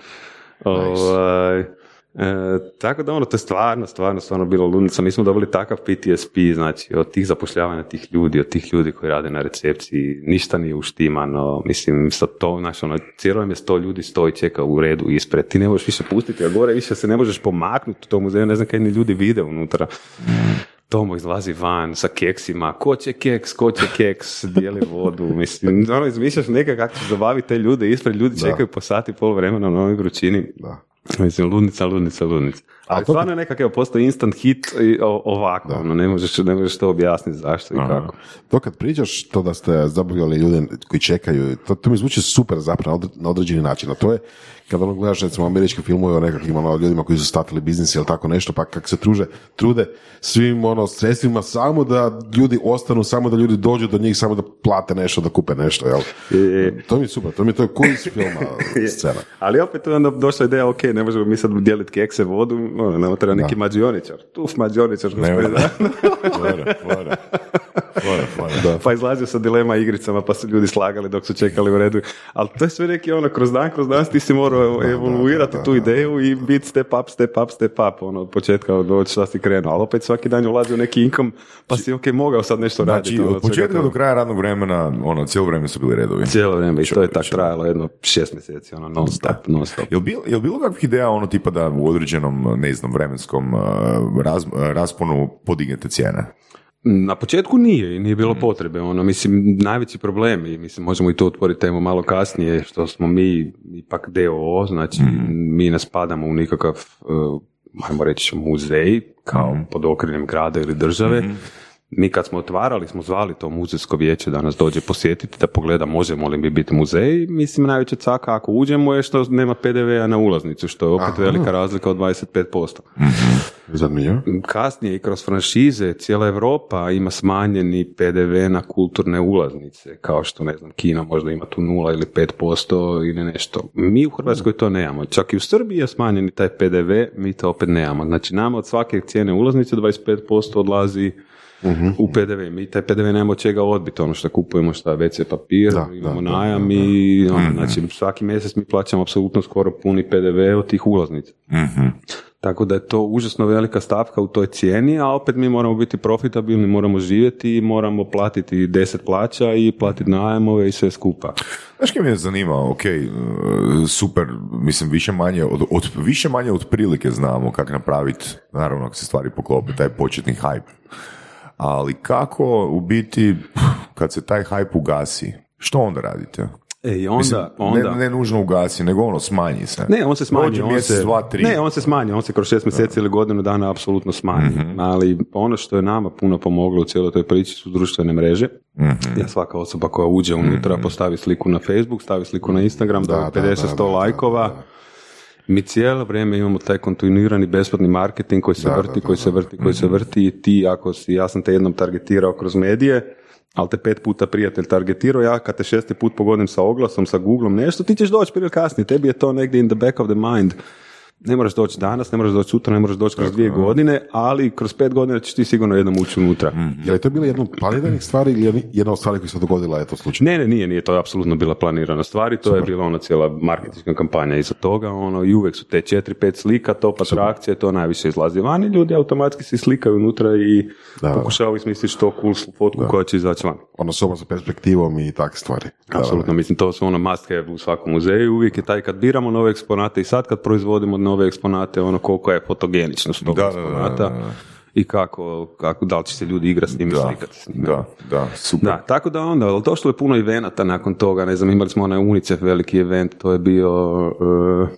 Ovaj, e, tako da ono, to je stvarno, stvarno, stvarno bilo ludnica. Mi smo dobili takav PTSP, znači, od tih zapošljavanja tih ljudi, od tih ljudi koji rade na recepciji, ništa nije uštimano, mislim, sa to, znaš, ono, cijelo im je sto ljudi stoji, čeka u redu ispred, ti ne možeš više pustiti, a gore više se ne možeš pomaknuti u tom muzeju, ne znam kaj ni ljudi vide unutra. Tomo izlazi van sa keksima, ko će keks, ko će keks, dijeli vodu, mislim, ono, izmišljaš neka kako ćeš zabaviti te ljude ispred, ljudi čekaju po sati, pol vremena na ovoj vrućini. Da. Mislim, ludnica, ludnica, ludnica. Ali to- stvarno nekak, evo, postoji instant hit ovako, ono, ne možeš, ne možeš to objasniti zašto i kako. To kad pričaš, to da ste zabavljali ljude koji čekaju, to, to mi zvuči super zapravo na određeni način, a to je kad ono gledaš recimo američke filmove o nekakvim ono, ljudima koji su statili biznis ili tako nešto, pa kak se truže, trude svim ono sredstvima samo da ljudi ostanu, samo da ljudi dođu do njih, samo da plate nešto, da kupe nešto, jel? To mi je super, to mi je to je ko iz filma scena. Ali opet je onda došla ideja, ok, ne možemo mi sad dijeliti kekse, vodu, ono, nama treba neki mađioničar. Tuf mađioničar, Nema. pa izlazio sa dilema igricama, pa su ljudi slagali dok su čekali u redu. Ali to je sve neki ono, kroz dan, kroz dan ti si morao evoluirati tu ideju i biti step up, step up, step up, ono, od početka od šta si krenuo. Ali opet svaki dan ulazio neki inkom, pa si ok, mogao sad nešto raditi. Znači, od početka do kraja radnog vremena, ono, cijelo vrijeme su bili redovi. Cijelo vrijeme i to je tak Čovječe. trajalo jedno šest mjeseci, ono, non stop, non stop. Jel bilo, jel bilo kakvih ideja ono tipa da u određenom, ne znam, vremenskom uh, raz, rasponu podignete cijene? Na početku nije i nije bilo potrebe. Ono, mislim, najveći problem i mislim, možemo i to otvoriti temu malo kasnije, što smo mi ipak DOO, znači mi ne spadamo u nikakav, uh, ajmo reći, muzej, kao pod okriljem grada ili države. Mi kad smo otvarali, smo zvali to muzejsko vijeće da nas dođe posjetiti, da pogleda možemo li mi biti muzej. Mislim, najveća caka ako uđemo je što nema PDV-a na ulaznicu, što je opet Aha. velika razlika od 25%. Zanimljivo. Kasnije i kroz franšize cijela Europa ima smanjeni PDV na kulturne ulaznice, kao što ne znam, Kina možda ima tu 0 ili 5% ili nešto. Mi u Hrvatskoj to nemamo. Čak i u Srbiji je smanjeni taj PDV, mi to opet nemamo. Znači nama od svake cijene ulaznice 25% odlazi u PDV. Mi taj PDV nemamo od čega odbiti, ono što kupujemo, šta WC papir, Da, imamo da, najam da, da. i ono, znači svaki mjesec mi plaćamo apsolutno skoro puni PDV od tih ulaznica. Tako da je to užasno velika stavka u toj cijeni, a opet mi moramo biti profitabilni, moramo živjeti i moramo platiti 10 plaća i platiti najmove i sve skupa. Znaš kaj me je zanima, ok, uh, super, mislim, više manje, od, od, više manje od prilike znamo kako napraviti, naravno ako se stvari poklope, taj početni hype. Ali kako u biti, kad se taj hype ugasi, što onda radite? E, onda, Mislim, onda... Ne, ne nužno ugasi, nego ono smanji se. Ne, on se smanji. On mjesec, se, dva, tri. Ne, on se smanji, on se kroz šest mjeseci ili godinu dana apsolutno smanji. Mhm. Ali ono što je nama puno pomoglo u cijeloj toj priči su društvene mreže. Mhm. Ja svaka osoba koja uđe unutra postavi sliku na Facebook, stavi sliku na Instagram, da, Da, da, 50-100 da, da, da, lajkova. Mi cijelo vrijeme imamo taj kontinuirani besplatni marketing koji se Da, vrti, da, da, koji se da. vrti, koji se vrti i ti ako si, ja sam te jednom targetirao kroz medije, ali te pet puta prijatelj targetirao, ja kad te šesti put pogodim sa oglasom, sa Googlom, nešto, ti ćeš doći prije ili kasnije, tebi je to negdje in the back of the mind. Ne moraš doći danas, ne moraš doći sutra, ne moraš doći kroz dvije godine, ali kroz pet godina ćeš ti sigurno jednom ući unutra. Je li to bilo jedna od planiranih stvari ili je jedna od stvari koja se dogodila je to slučaj? Ne, ne, nije, nije, to je apsolutno bila planirana stvar i to je bila ona cijela marketinška kampanja iza toga, ono, i uvijek su te četiri, pet slika, top atrakcije, to najviše izlazi van i ljudi automatski se slikaju unutra i Da. pokušavaju smisliti što cool fotku koja će izaći van. Ono s ovom sa perspektivom i takve stvari. Apsolutno, mislim, to su ono must have u svakom muzeju, uvijek je taj kad biramo nove eksponate i sad kad proizvodimo nove eksponate, ono koliko je fotogeničnost tog Da, eksponata da, da. i kako, kako, da li će se ljudi igrati s njim i Da, slikati s njim. da, da, super. Da, tako da onda, ali došlo je puno evenata nakon toga, ne znam, imali smo onaj UNICEF veliki event, to je bio uh,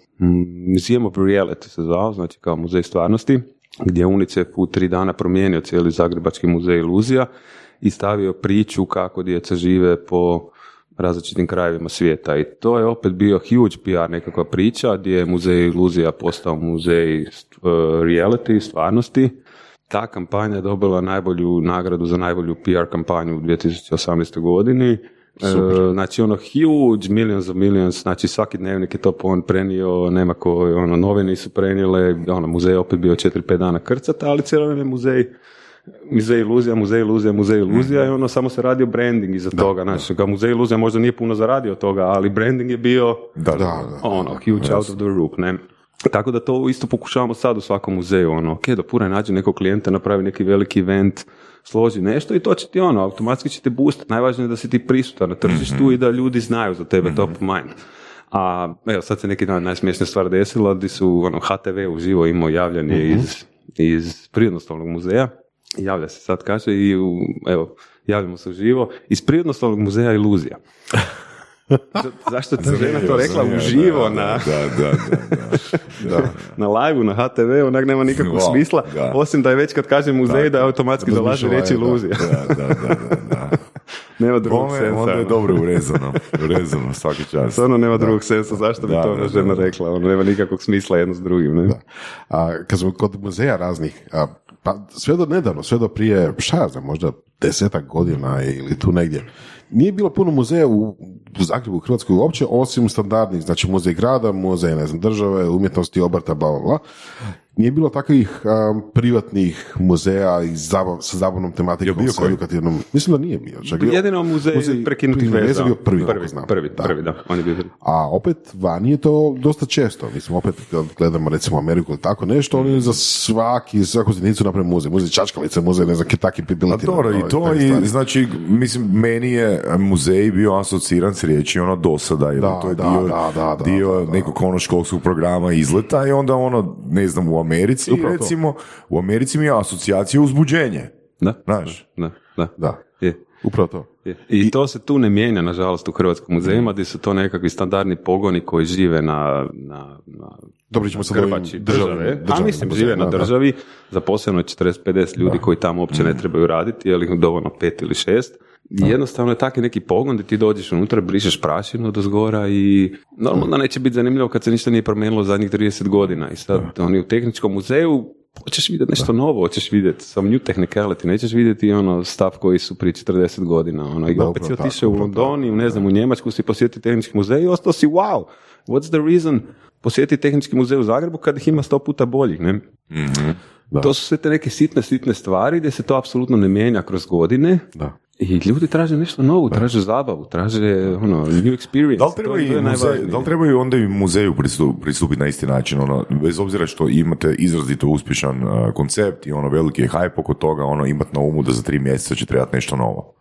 Museum of Reality se zvao, znači kao muzej stvarnosti, gdje je UNICEF u tri dana promijenio cijeli Zagrebački muzej iluzija i stavio priču kako djeca žive po različitim krajevima svijeta i to je opet bio huge PR nekakva priča gdje je muzej iluzija postao muzej uh, reality, stvarnosti ta kampanja je dobila najbolju nagradu za najbolju PR kampanju u 2018. godini. E, znači ono huge, millions of millions, znači svaki dnevnik je to on prenio, nema ko, ono, novine su prenijele, ono, muzej je opet bio 4-5 dana krcata, ali cijelo vrijeme muzej Muzej iluzija, muzej iluzija, muzej iluzija i ono samo se radio branding iza toga, znači ga muzej iluzija možda nije puno zaradio od toga, ali branding je bio Da, Da, da. ono, huge out of the roof, ne. Tako da to isto pokušavamo sad u svakom muzeju, ono, ok, da pura nađe nekog klijenta, napravi neki veliki event, složi nešto i to će ti ono, automatski će te boostati. Najvažnije je da si ti prisutan na tržištu i da ljudi znaju za tebe top of mind. A evo sad se neki dan najsmiješnija stvar desila gdje su ono, HTV uživo imao javljanje iz, iz Prirodnoslovnog muzeja. Javlja se sad kaže i u, evo, javljamo se uživo iz Prirodnoslovnog muzeja iluzija. Za- Zašto je ta žena to rekla uživo na, Da, da, da, da. da. na live na HTV, onak nema nikakvog Wow, smisla, da. osim da je već kad kaže muzej da, automatski dolazi Razmišljala reći iluzija. Da, da, da, da, da. nema drugog Bome, sensa. onda je ono. dobro urezano. Urezano, svaki čas. Stvarno nema drugog sensa, zašto bi to žena da. rekla, ono nema nikakvog smisla jedno s drugim. Ne? A, kad smo kod muzeja raznih, a, pa sve do nedavno, sve do prije, šta ja znam, možda desetak godina ili tu negdje, nije bilo puno muzeja u, Zagrebu, u Hrvatskoj uopće, osim standardnih, znači muzej grada, muzej, ne znam, države, umjetnosti, obrta, bla, bla, bla. Nije bilo takvih um, privatnih muzeja i zabav, sa zabavnom tematikom, bio sa koji? edukativnom, mislim da nije bio. Čak je- Jedino muzej, muzej prekinutih veza. veza bio prvi, prvi, znam. prvi, Da. prvi, da, on je bio prvi. A opet vani je to dosta često. Mislim, opet kad gledamo recimo Ameriku ili tako nešto, oni za svaki, svaku jedinicu naprave muzej. Muzej čačkalice, muzej, ne znam, Kentucky A dobro, i to i, znači, mislim, meni je muzej bio asociran s riječi ono dosada, jer Da, to je da, dio, da, da, da, dio da, da. nekog ono školskog programa izleta i onda ono, ne znam, u Americi, Upravo to. recimo, u Americi mi je asocijacija uzbuđenje. Da, Znaš? da, da. Da, Je. upravo to. Je. I to se tu ne mijenja, nažalost, u hrvatskim muzejima, gdje su to nekakvi standardni pogoni koji žive na, na, na Dobro, ćemo grbači državnim- države. A mislim, žive na da. državi, zaposleno je 40-50 ljudi koji tamo uopće ne trebaju raditi, je li dovoljno pet ili šest. I jednostavno je taki neki pogon gdje ti dođeš unutra, brišeš prašinu do zgora i normalno neće biti zanimljivo kad se ništa nije promijenilo zadnjih 30 godina. I sad oni u tehničkom muzeju hoćeš vidjeti nešto novo, hoćeš vidjeti some new technicality, nećeš vidjeti ono stav koji su prije 40 godina. Ono, I Da, opet si otišao u upravo London i ne znam, u Njemačku si posjetio tehnički muzej i ostao si wow, what's the reason posjetiti tehnički muzej u Zagrebu kad ih ima sto puta boljih, ne? Da. To su sve te neke sitne, sitne stvari gdje se to apsolutno ne mijenja kroz godine Da. I ljudi traže nešto novo, traže zabavu, traže ono, new experience. Da li To trebaju, je- to je i muzej, najvažnije. da li trebaju onda i muzeju pristup- pristupiti na isti način, ono, bez obzira što imate izrazito uspješan uh, koncept i ono veliki je hype oko toga, ono, imati na umu da za tri mjeseca će trebati nešto novo.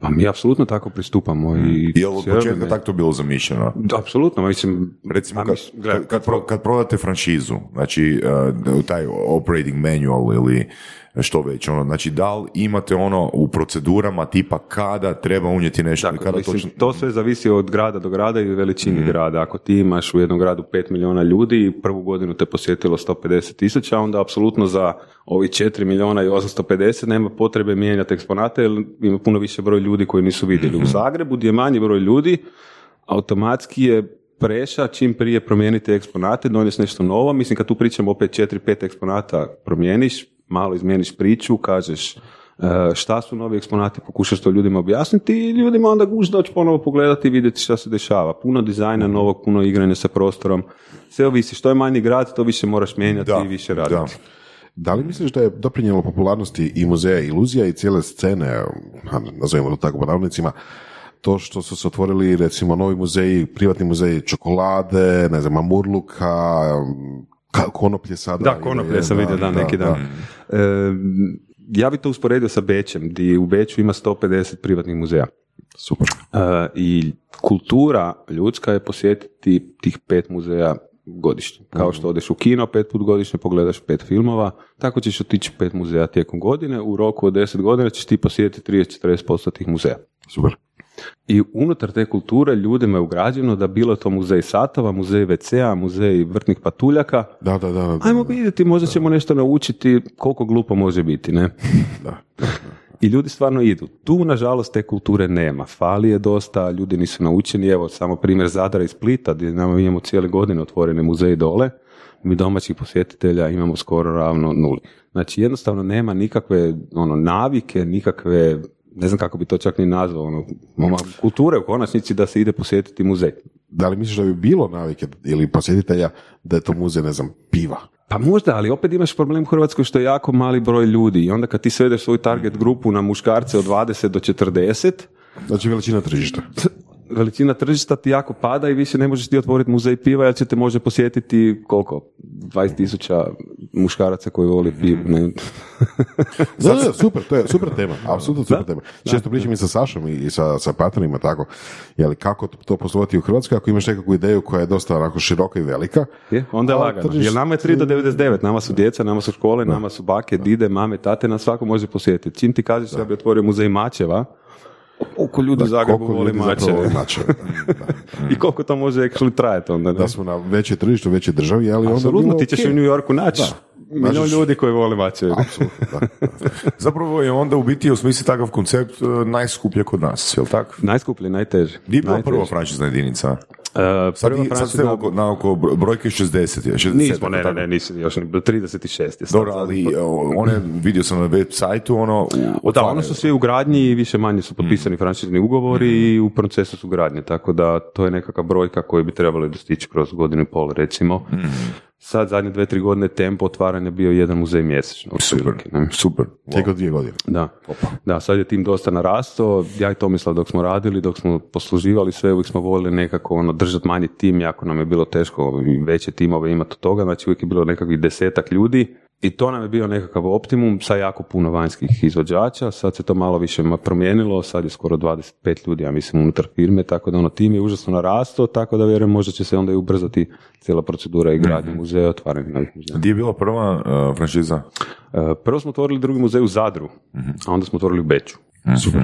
Pa mi apsolutno tako pristupamo. I Jel od cijelo početka tako to bilo zamišljeno? Apsolutno, mislim, Recimo, kad, kad, kad, pro- kad prodate franšizu, znači uh, taj operating manual ili što već, ono, znači da li imate ono u procedurama tipa kada treba unijeti nešto Tako, kada mislim, točno... to sve zavisi od grada do grada i veličini grada. Ako ti imaš u jednom gradu 5 milijuna ljudi i prvu godinu te posjetilo 150 tisuća, onda apsolutno za ovi 4 milijuna i 850 nema potrebe mijenjati eksponate jer ima puno više broj ljudi koji nisu vidjeli. U Zagrebu gdje je manji broj ljudi, automatski je preša čim prije promijeniti eksponate, donijeti nešto novo. Mislim, kad tu pričamo opet 4-5 eksponata promijeniš, malo izmijeniš priču, kažeš e, šta su novi eksponati, pokušaš to ljudima objasniti i ljudima onda guš doći ponovo pogledati i vidjeti šta se dešava. Puno dizajna novog, puno igranja sa prostorom. Sve ovisi, što je manji grad, to više moraš mijenjati Da, i više da. raditi. Da li misliš da je doprinjelo popularnosti i muzeja iluzija i cijele scene, nazovimo to tako po navodnicima, to što su se otvorili recimo novi muzeji, privatni muzeji čokolade, ne znam, mamurluka, ka- konoplje sada. Da, konoplje sam vidio dan neki dan. E, ja bi to usporedio sa Bećem, gdje u Beću ima 150 privatnih muzeja. Super. E, I kultura ljudska je posjetiti tih pet muzeja godišnje. Kao što odeš u kino pet put godišnje, pogledaš pet filmova, tako ćeš otići pet muzeja tijekom godine, u roku od deset godina ćeš ti posjetiti 30-40% tih muzeja. Super. I unutar te kulture ljudima je ugrađeno da bilo to muzej satova, muzej WC-a, muzej vrtnih patuljaka, Da, da, da. da, ajmo da. vidjeti, možda ćemo nešto naučiti koliko glupo može biti, ne? Da. I ljudi stvarno idu. Tu, nažalost, te kulture nema. Fali je dosta, ljudi nisu naučeni. Evo, samo primjer Zadara i Splita, gdje nama imamo cijele godine otvorene muzeje dole. Mi domaćih posjetitelja imamo skoro ravno nuli. Znači, jednostavno nema nikakve ono, navike, nikakve, ne znam kako bi to čak ni nazvao, ono, kulture u konačnici da se ide posjetiti muzej. Da li misliš da bi bilo navike ili posjetitelja da je to muzej, ne znam, piva? Pa možda, ali opet imaš problem u Hrvatskoj što je jako mali broj ljudi i onda kad ti svedeš svoju target grupu na muškarce od 20 do 40, Znači veličina tržišta. veličina tržišta ti jako pada i više ne možeš ti otvoriti muzej piva jer će te može posjetiti koliko? 20 tisuća muškaraca koji voli pivo. Ne? Da, da, super, to je super tema, apsolutno super tema. Često pričam i sa Sašom i, sa, sa partnerima tako, jeli kako to poslovati u Hrvatskoj ako imaš nekakvu ideju koja je dosta onako široka i velika. Je, onda je lagano. tržište- Jer nama je 3 do 99, nama su djeca, nama su škole, nama su bake, dide, mame, tate, nas svako može posjetiti. Čim ti kažeš ja bi otvorio muzej mačeva, koliko ljudi u Zagrebu voli mačeve. Da, da. I koliko to može actually trajati onda. Ne? Da smo na većoj tržištu, većoj državi, ali onda Apsolutno, bilo ti ćeš ok. u New Yorku naći milion ljudi koji vole mačeve. Apsolutno, da. Zapravo je onda u biti u smislu takav koncept uh, najskuplje kod nas, jel tako? Najskuplji, najteži. Gdje je bila prva franšizna jedinica? Uh, prva sad ste oko, na oko bro- brojke 60. je, 60 Nismo, ne, ne, ne, nisi još ni 36 je. Dobro, ali one, vidio sam na web sajtu, ono... u- Da, ono su svi u gradnji i više manje su potpisani franšizni ugovori i u procesu su gradnje, tako da to je nekakva brojka koju bi trebali dostići kroz godinu i pol, recimo. Sad zadnje dve, tri godine tempo otvaranja bio jedan muzej mjesečno. Super, ne. super. Tijekom dvije godine. Da. da, sad je tim dosta narastao. Ja i Tomislav dok smo radili, dok smo posluživali sve, uvijek smo voljeli nekako ono, držati manji tim, jako nam je bilo teško veće timove imati od toga, znači uvijek je bilo nekakvih desetak ljudi i to nam je bio nekakav optimum sa jako puno vanjskih izvođača, sad se to malo više promijenilo, sad je skoro 25 ljudi, ja mislim, unutar firme, tako da ono, tim je užasno narastao, tako da vjerujem možda će se onda i ubrzati cijela procedura i gradnje muzeja, otvaranje novih muzeja. Gdje je bila prva uh, franšiza? E, Prvo smo otvorili drugi muzej u Zadru, a onda smo otvorili u Beču. Super.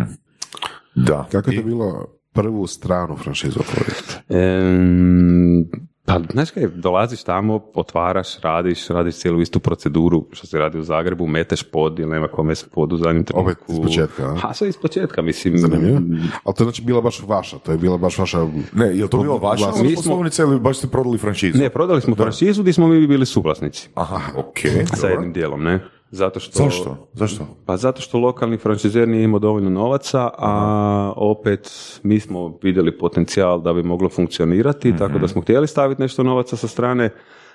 Da. Kako je to bilo prvu stranu franšizu otvoriti? Em, pa, znaš kaj, dolaziš tamo, otvaraš, radiš, radiš cijelu istu proceduru što se radi u Zagrebu, meteš pod ili nema kome se pod u zadnjem trenutku. Opet iz početka, a? Ha, sve iz početka, mislim. Zanimljivo. Ali to je znači bila baš vaša, to je bila baš vaša... Ne, je li to bila vaša. Mi smo- poslovnica ili baš ste prodali franšizu? Ne, prodali smo franšizu gdje smo mi bili suvlasnici. Aha, ok. Sa dobro. jednim dijelom, ne? Zato što... Zašto? Zašto? Pa zato što lokalni franšizer nije imao dovoljno novaca, a opet mi smo vidjeli potencijal da bi moglo funkcionirati, tako da smo htjeli staviti nešto novaca sa strane,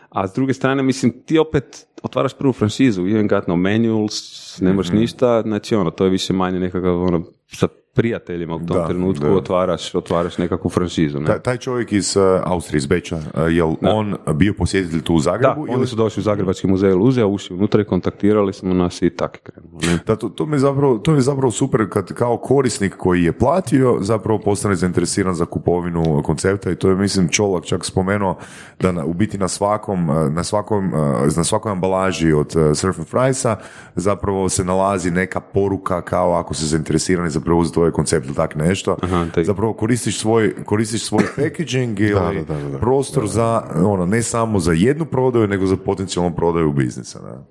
a s druge strane, mislim, ti opet otvaraš prvu franšizu, you ain't got no manuals, ne možeš ništa, znači ono, to je više manje nekakav ono, sa prijateljima u tom Da, trenutku da. otvaraš, otvaraš nekakvu franšizu. Ne? Ta- taj čovjek iz uh, Austrije, iz Beča, uh, jel on bio posjetitelj tu u Da, Zagrebu? oni ili- su došli u Zagrebački muzej Iluzija, ušli unutra i kontaktirali smo nas i tako krenulo. Ne? Da, to, to, mi je zapravo, to mi je zapravo super kad kao korisnik koji je platio zapravo postane zainteresiran za kupovinu koncepta i to je mislim Čolak čak spomenuo da na, u biti na svakom, eh, na svakom, na svakoj ambalaži od Surf and Friesa zapravo se nalazi neka poruka kao ako se zainteresirani za preuzeti ovaj koncept ili tak nešto. Aha, Zapravo koristiš svoj, koristiš svoj packaging ili Da, da, da, da. prostor za, ono, ne samo za jednu prodaju, nego za potencijalnu prodaju biznisa. Da.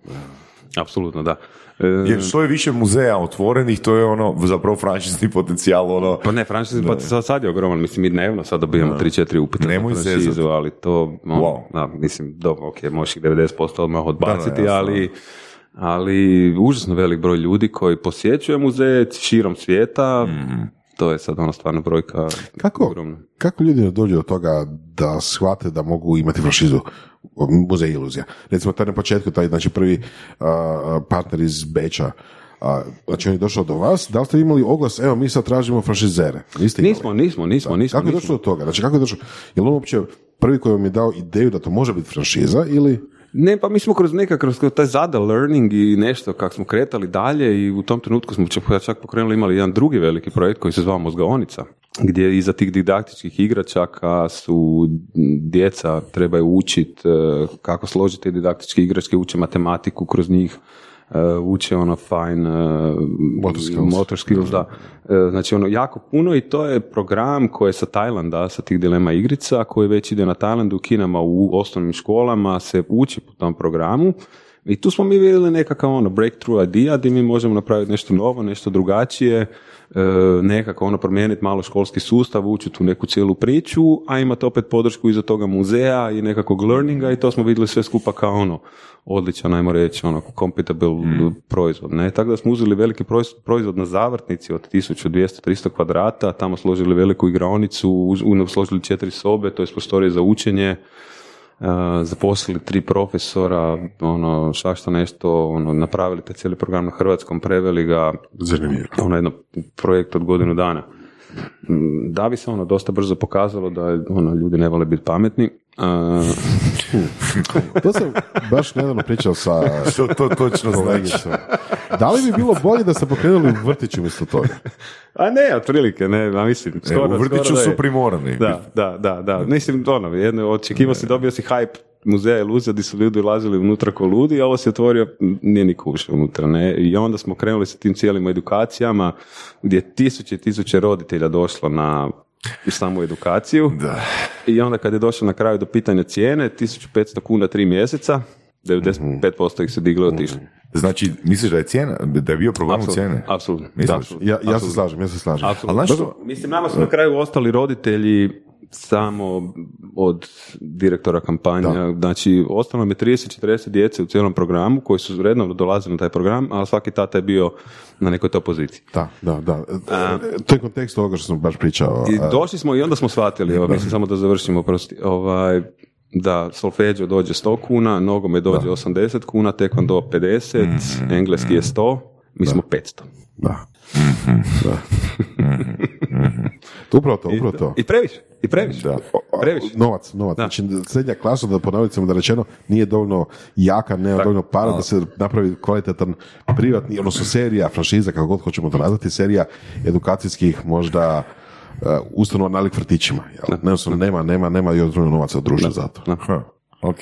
Apsolutno, da. E, Jer što je više muzeja otvorenih, to je ono zapravo franšizni potencijal, ono... Pa ne, franšizni pa sad, sad je ogroman, mislim mi dnevno sad dobijamo 3-4 upita Nemoj zezat. franšizu, ali to, ono, Wow. da, mislim, dobro, ok, možeš ih 90% odmah odbaciti, Da, da, jasno. Ali, užasno velik broj ljudi koji posjećuje muzeje širom svijeta, Mhm. to je sad ono stvarno brojka Kako, ogromna. kako ljudi dođu do toga da shvate da mogu imati franšizu muzej iluzija? Recimo, taj na početku, taj znači prvi a, partner iz Beča, a, znači on je došao do vas, da li ste imali oglas, evo mi sad tražimo franšizere? Niste imali? Nismo, nismo, nismo, nismo. Kako je došlo do toga? Znači, kako je došlo? Je li on uopće prvi koji vam je dao ideju da to može biti franšiza ili... Ne, pa mi smo kroz neka, kroz taj zada learning i nešto, kako smo kretali dalje i u tom trenutku smo čak, pokrenuli, imali jedan drugi veliki projekt koji se zvao Mozgaonica, gdje iza tih didaktičkih igračaka su djeca trebaju učiti kako složiti didaktičke igračke, uče matematiku kroz njih, uče ono fine e, Motor skills. motor skills, da. E, Znači ono jako puno i to je program koji je sa Tajlanda, sa tih dilema igrica, koji već ide na Tajlandu u kinama u osnovnim školama, se uči po tom programu i tu smo mi vidjeli nekakav ono breakthrough idea gdje mi možemo napraviti nešto novo, nešto drugačije, e, nekako ono promijeniti malo školski sustav, ući u tu neku cijelu priču, a imate opet podršku iza toga muzeja i nekakvog learninga i to smo vidjeli sve skupa kao ono odličan, ajmo reći, ono, compatible proizvod, ne? Tako da smo uzeli veliki proiz- proizvod na zavrtnici od 1200-300 kvadrata, tamo složili veliku igraonicu, uz- složili četiri sobe, to je prostorije za učenje, zaposlili tri profesora, ono, svašta nešto, ono, napravili taj cijeli program na hrvatskom, preveli ga, Zanimljivo. ono jedno projekt od godinu dana. Da bi se ono dosta brzo pokazalo da ono, ljudi ne vole biti pametni. A, To sam baš nedavno pričao sa Što to točno znači? kolegicom. Da li bi bilo bolje da ste pokrenuli u vrtiću umjesto toga? a ne, otprilike, ne, a mislim, E, skoro, u vrtiću skoro da su primorani. Da, da, da, da. Mislim, ono, jedno, očekivao si, dobio si hype muzeja iluzija gdje su ljudi ulazili unutra ko ludi, a ovo se otvorio, nije ni kuš unutra, ne? I onda smo krenuli sa tim cijelim edukacijama, gdje tisuće i tisuće roditelja došlo na samu edukaciju. Da. I onda kad je došlo na kraju do pitanja cijene, 1500 kuna tri mjeseca, 95% ih se diglo i otišli. Znači, misliš da je cijena, da je bio problem u cijene? Apsolutno. Misliš? apsolutno, Ja, ja se apsolutno. slažem, ja se slažem. Apsolutno. Ali znaš što? Mislim, nama su na kraju ostali roditelji samo od direktora kampanja. Znači, ostalo nam je 30-40 djece u cijelom programu koji su redovno dolazili na taj program, a svaki tata je bio na nekoj toj poziciji. Da, da, da. To je kontekst ovoga što sam baš pričao. I a, došli smo i onda smo shvatili, evo, mislim samo da završimo, prosti, ovaj, da solfeđo dođe 100 kuna, nogome dođe 80 kuna, tekvando 50, Mhm. engleski je 100, mi smo 500. Da. Mhm. da. Upravo to, upravo to. I previše, i previše. Da. Previše. Novac, novac. Da. Znači, srednja klasa, da ponovit sam da rečeno, nije dovoljno jaka, nema dovoljno para da se napravi kvalitetan privatni, odnosno serija, franšiza, kako god hoćemo to nazvati, serija edukacijskih možda uh, ustanova nalik vrtićima. Jel? Jednostavno, nema, nema, nema još drugog novaca u društvu za to. Ok.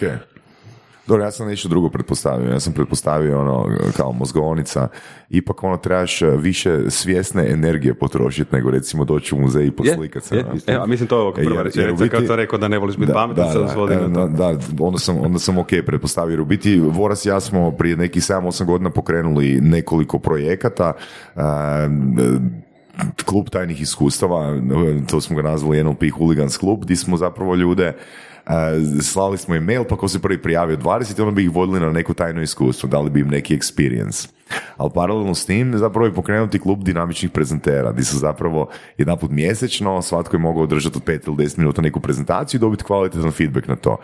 Dobro, ja sam nešto drugo pretpostavio. Ja sam pretpostavio ono, kao mozgovonica, ipak ono trebaš više svjesne energije potrošiti nego recimo doći u muzej i poslikat se. Je, je. Evo, mislim, to je ovo Jer- prva jer rečenica, biti- kad sam rekao da ne voliš biti pametan, sad svodi e. Da, da, onda sam, onda sam ok pretpostavio. Jer u biti, Voras i ja smo prije nekih 7-8 godina pokrenuli nekoliko projekata. a, klub tajnih iskustava, to smo ga nazvali NLP Hooligans klub, gdje smo zapravo ljude slali smo im mail, pa ko se prvi prijavio 20, onda bi ih vodili na neko tajno iskustvo, dali bi im neki experience. Ali paralelno s tim zapravo je pokrenuti klub dinamičnih prezentera, gdje su zapravo jedanput mjesečno svatko je mogao održati od 5 ili 10 minuta neku prezentaciju i dobiti kvalitetan feedback na to.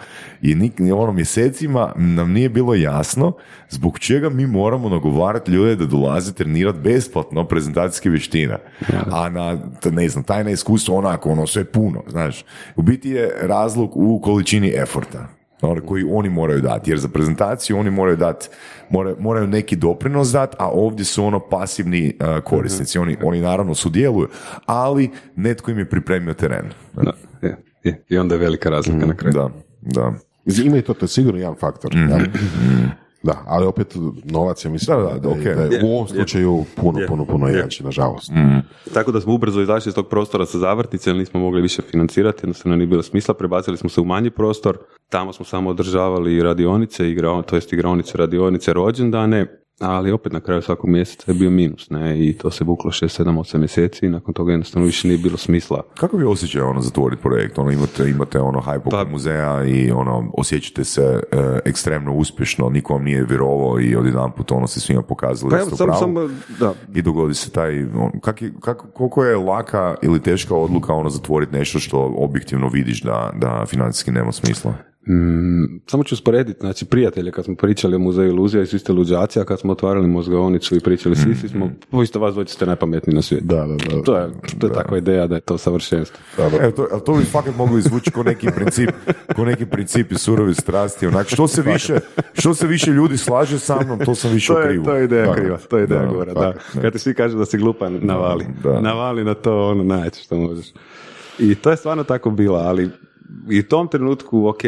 I nik, ono mjesecima nam nije bilo jasno zbog čega mi moramo nagovarati ljude da dolaze trenirati besplatno prezentacijske vještine. A na, ne znam, tajna iskustva onako, ono sve puno, znaš. U biti je razlog u količini eforta ono, koji oni moraju dati, jer za prezentaciju oni moraju dati, moraju, moraju neki doprinos dati, a ovdje su ono pasivni uh, korisnici, oni, oni naravno sudjeluju, ali netko im je pripremio teren. Da, je, je. I onda je velika razlika na kraju. Da, da. Ima i to, to je sigurno jedan faktor. jel? Da, ali opet novac je mislim Da, da, da, je- ok. da je u ovom slučaju puno, Je. puno, puno Je. jači, nažalost. Tako da smo ubrzo izašli iz tog prostora sa zavrtnice, jer nismo mogli više financirati, jednostavno nije bilo smisla, prebacili smo se u manji prostor, tamo smo samo održavali radionice, igrao, to jest igraonice, radionice, rođendane, ali opet na kraju svakog mjeseca je bio minus, ne, i to se vuklo 6, 7, 8 mjeseci i nakon toga jednostavno više nije bilo smisla. Kako vi osjećaj ono zatvoriti projekt? Ono, imate, imate ono hype oko Pa- muzeja i ono, osjećate se e, ekstremno uspješno, niko vam nije vjerovao i odjedanput ono se svima pokazali Pa samo, pravu. samo, da, I dogodi se taj, on, kak je, kako, koliko je laka ili teška odluka ono zatvoriti nešto što objektivno vidiš da, da financijski nema smisla? Mm, samo ću usporediti, znači prijatelje kad smo pričali o muzeju iluzija i svi ste luđaci, a kad smo otvarali mozgovnicu i pričali svi, svi smo, vi ste vas dvojica ste najpametniji na svijetu. Da, da, da. To je, to je takva ideja da je to savršenstvo. Evo, to, ali to bi fakat moglo izvući ko neki princip, ko neki princip i surovi strasti. Onak, što se više, što se više ljudi slaže sa mnom, to sam više To u je, krivu. to je ideja Da. kriva, to je ideja Da, govora, da. Kad ti svi kažu da si glupan, navali. Da. Navali na to ono najjače što možeš. I to je stvarno tako bilo, ali i u tom trenutku, ok,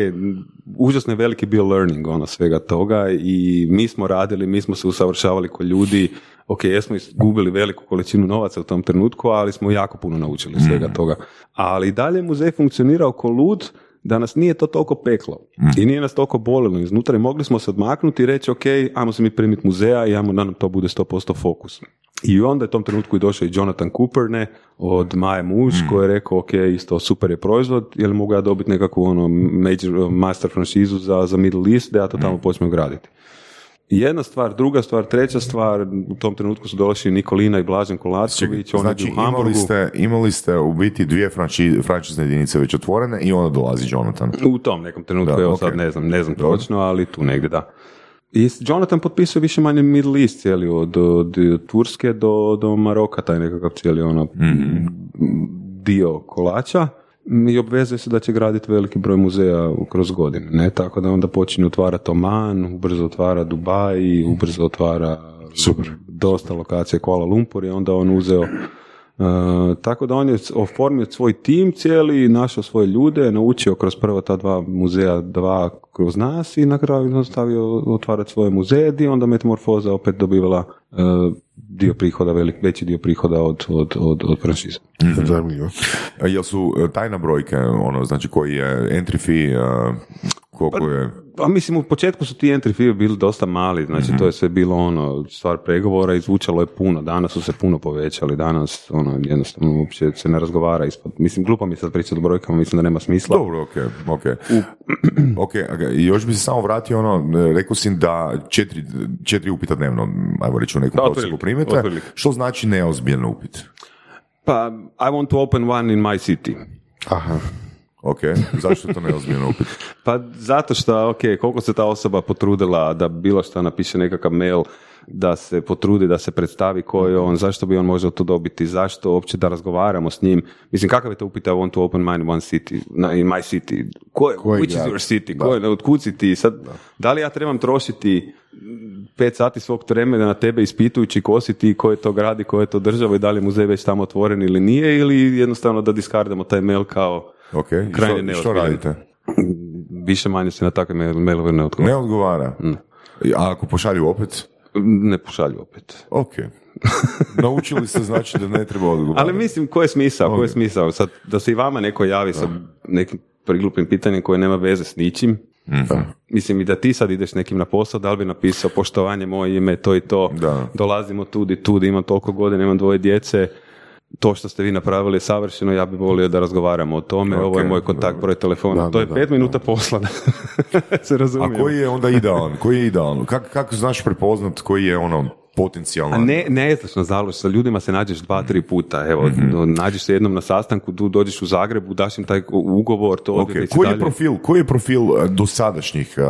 užasno je veliki bio learning ono svega toga i mi smo radili, mi smo se usavršavali ko ljudi, ok, jesmo izgubili veliku količinu novaca u tom trenutku, ali smo jako puno naučili svega toga. Ali i dalje je muzej funkcionirao ko lud, da nas nije to toliko peklo i nije nas toliko bolilo iznutra i mogli smo se odmaknuti i reći ok, ajmo se mi primiti muzeja i ajmo da nam to bude 100% fokus. I onda je u tom trenutku i došao i Jonathan Cooper, ne, od Maje Muž, koji je rekao, ok, isto super je proizvod, je li mogu ja dobiti nekakvu ono major, master franšizu za, za Middle East, da ja to tamo počnem graditi. Jedna stvar, druga stvar, treća stvar, u tom trenutku su došli Nikolina i Blažen Kolarčević, oni Znači, u Hamburgu. imali ste, imali ste u biti dvije franči, frančizne jedinice već otvorene i onda dolazi Jonathan. U tom nekom trenutku, Da, evo ok. sad ne znam, ne znam točno, ali tu negdje da. I Jonathan potpisuje više manje Middle East cijeli, od, od Turske do, do Maroka, taj nekakav cijeli ono dio kolača i obvezuje se da će graditi veliki broj muzeja kroz godine, ne? Tako da onda počinje otvarati Oman, ubrzo otvara Dubaj, ubrzo otvara Super. dosta lokacije Kuala Lumpur i onda on uzeo Uh, tako da on je oformio svoj tim cijeli, našao svoje ljude, naučio kroz prvo ta dva muzeja, dva kroz nas i na kraju nastavio otvarati svoje muzeje, je onda Metamorfoza opet dobivala uh, dio prihoda, velik, veći dio prihoda od, od, od, od franšize. Zanimljivo. A Jel su e, tajna brojke, ono, znači koji je entry fee, koliko je... Pa mislim, u početku su ti entry fee bili dosta mali, znači to je sve bilo ono, stvar pregovora i zvučalo je puno, danas su se puno povećali, danas ono, jednostavno uopće se ne razgovara ispod, mislim, glupo mi je sad pričati o brojkama, mislim da nema smisla. Dobro, ok, ok. ok, ok, i još bi se samo vratio ono, e, rekao si da četiri, četiri upita dnevno, ajmo reći u nekom prosjeku primete, otprilike. što znači neozbiljan upit? Pa, I want to open one in my city. Aha. Ok, zašto to neozbiljno upit? Pa zato što, ok, koliko se ta osoba potrudila da bilo što napiše nekakav mail, da se potrudi, da se predstavi ko je on, zašto bi on možda to dobiti, zašto uopće da razgovaramo s njim. Mislim, kakav je to upit I want to open mine in one city, in my city, ko je, Koji which is your city, ko je, otkud si ti, sad, da li ja trebam trošiti pet sati svog vremena na tebe ispitujući ko si ti, ko je to grad i ko je to država i da li je muzej već tamo otvoren ili nije, ili jednostavno da diskardamo taj mail kao Ok, i Krajnje što, što radite? više manje se na takve mail- mailove ne odgovara. Ne odgovara. A ako pošalju opet? Ne pošalju opet. Ok. Naučili ste znači da ne treba odgovarati. Ali mislim, ko je smisao, ko je smisao? Sad, da se i vama neko javi sa nekim priglupim pitanjem koje nema veze s ničim, Mhm. Mislim i da ti sad ideš nekim na posao, da li bi napisao poštovanje moje ime, to i to, Da. dolazimo tu i tu, imam toliko godina, imam dvoje djece, to što ste vi napravili je savršeno, ja bih volio da razgovaramo o tome, ovo je moj kontakt, broj telefona, Da, to je da, pet da, minuta posla, se A razumije. koji je onda idealan? Koji je idealan? Kako kako znaš prepoznat koji je ono potencijalno? A ne, ne znaš, nažalost, sa ljudima se nađeš dva, tri puta, evo, Mhm. nađeš se jednom na sastanku, tu dođeš u Zagrebu, daš im taj ugovor, to Ok, odvjetnici Koji je dalje. profil, koji je profil eh, dosadašnjih uh,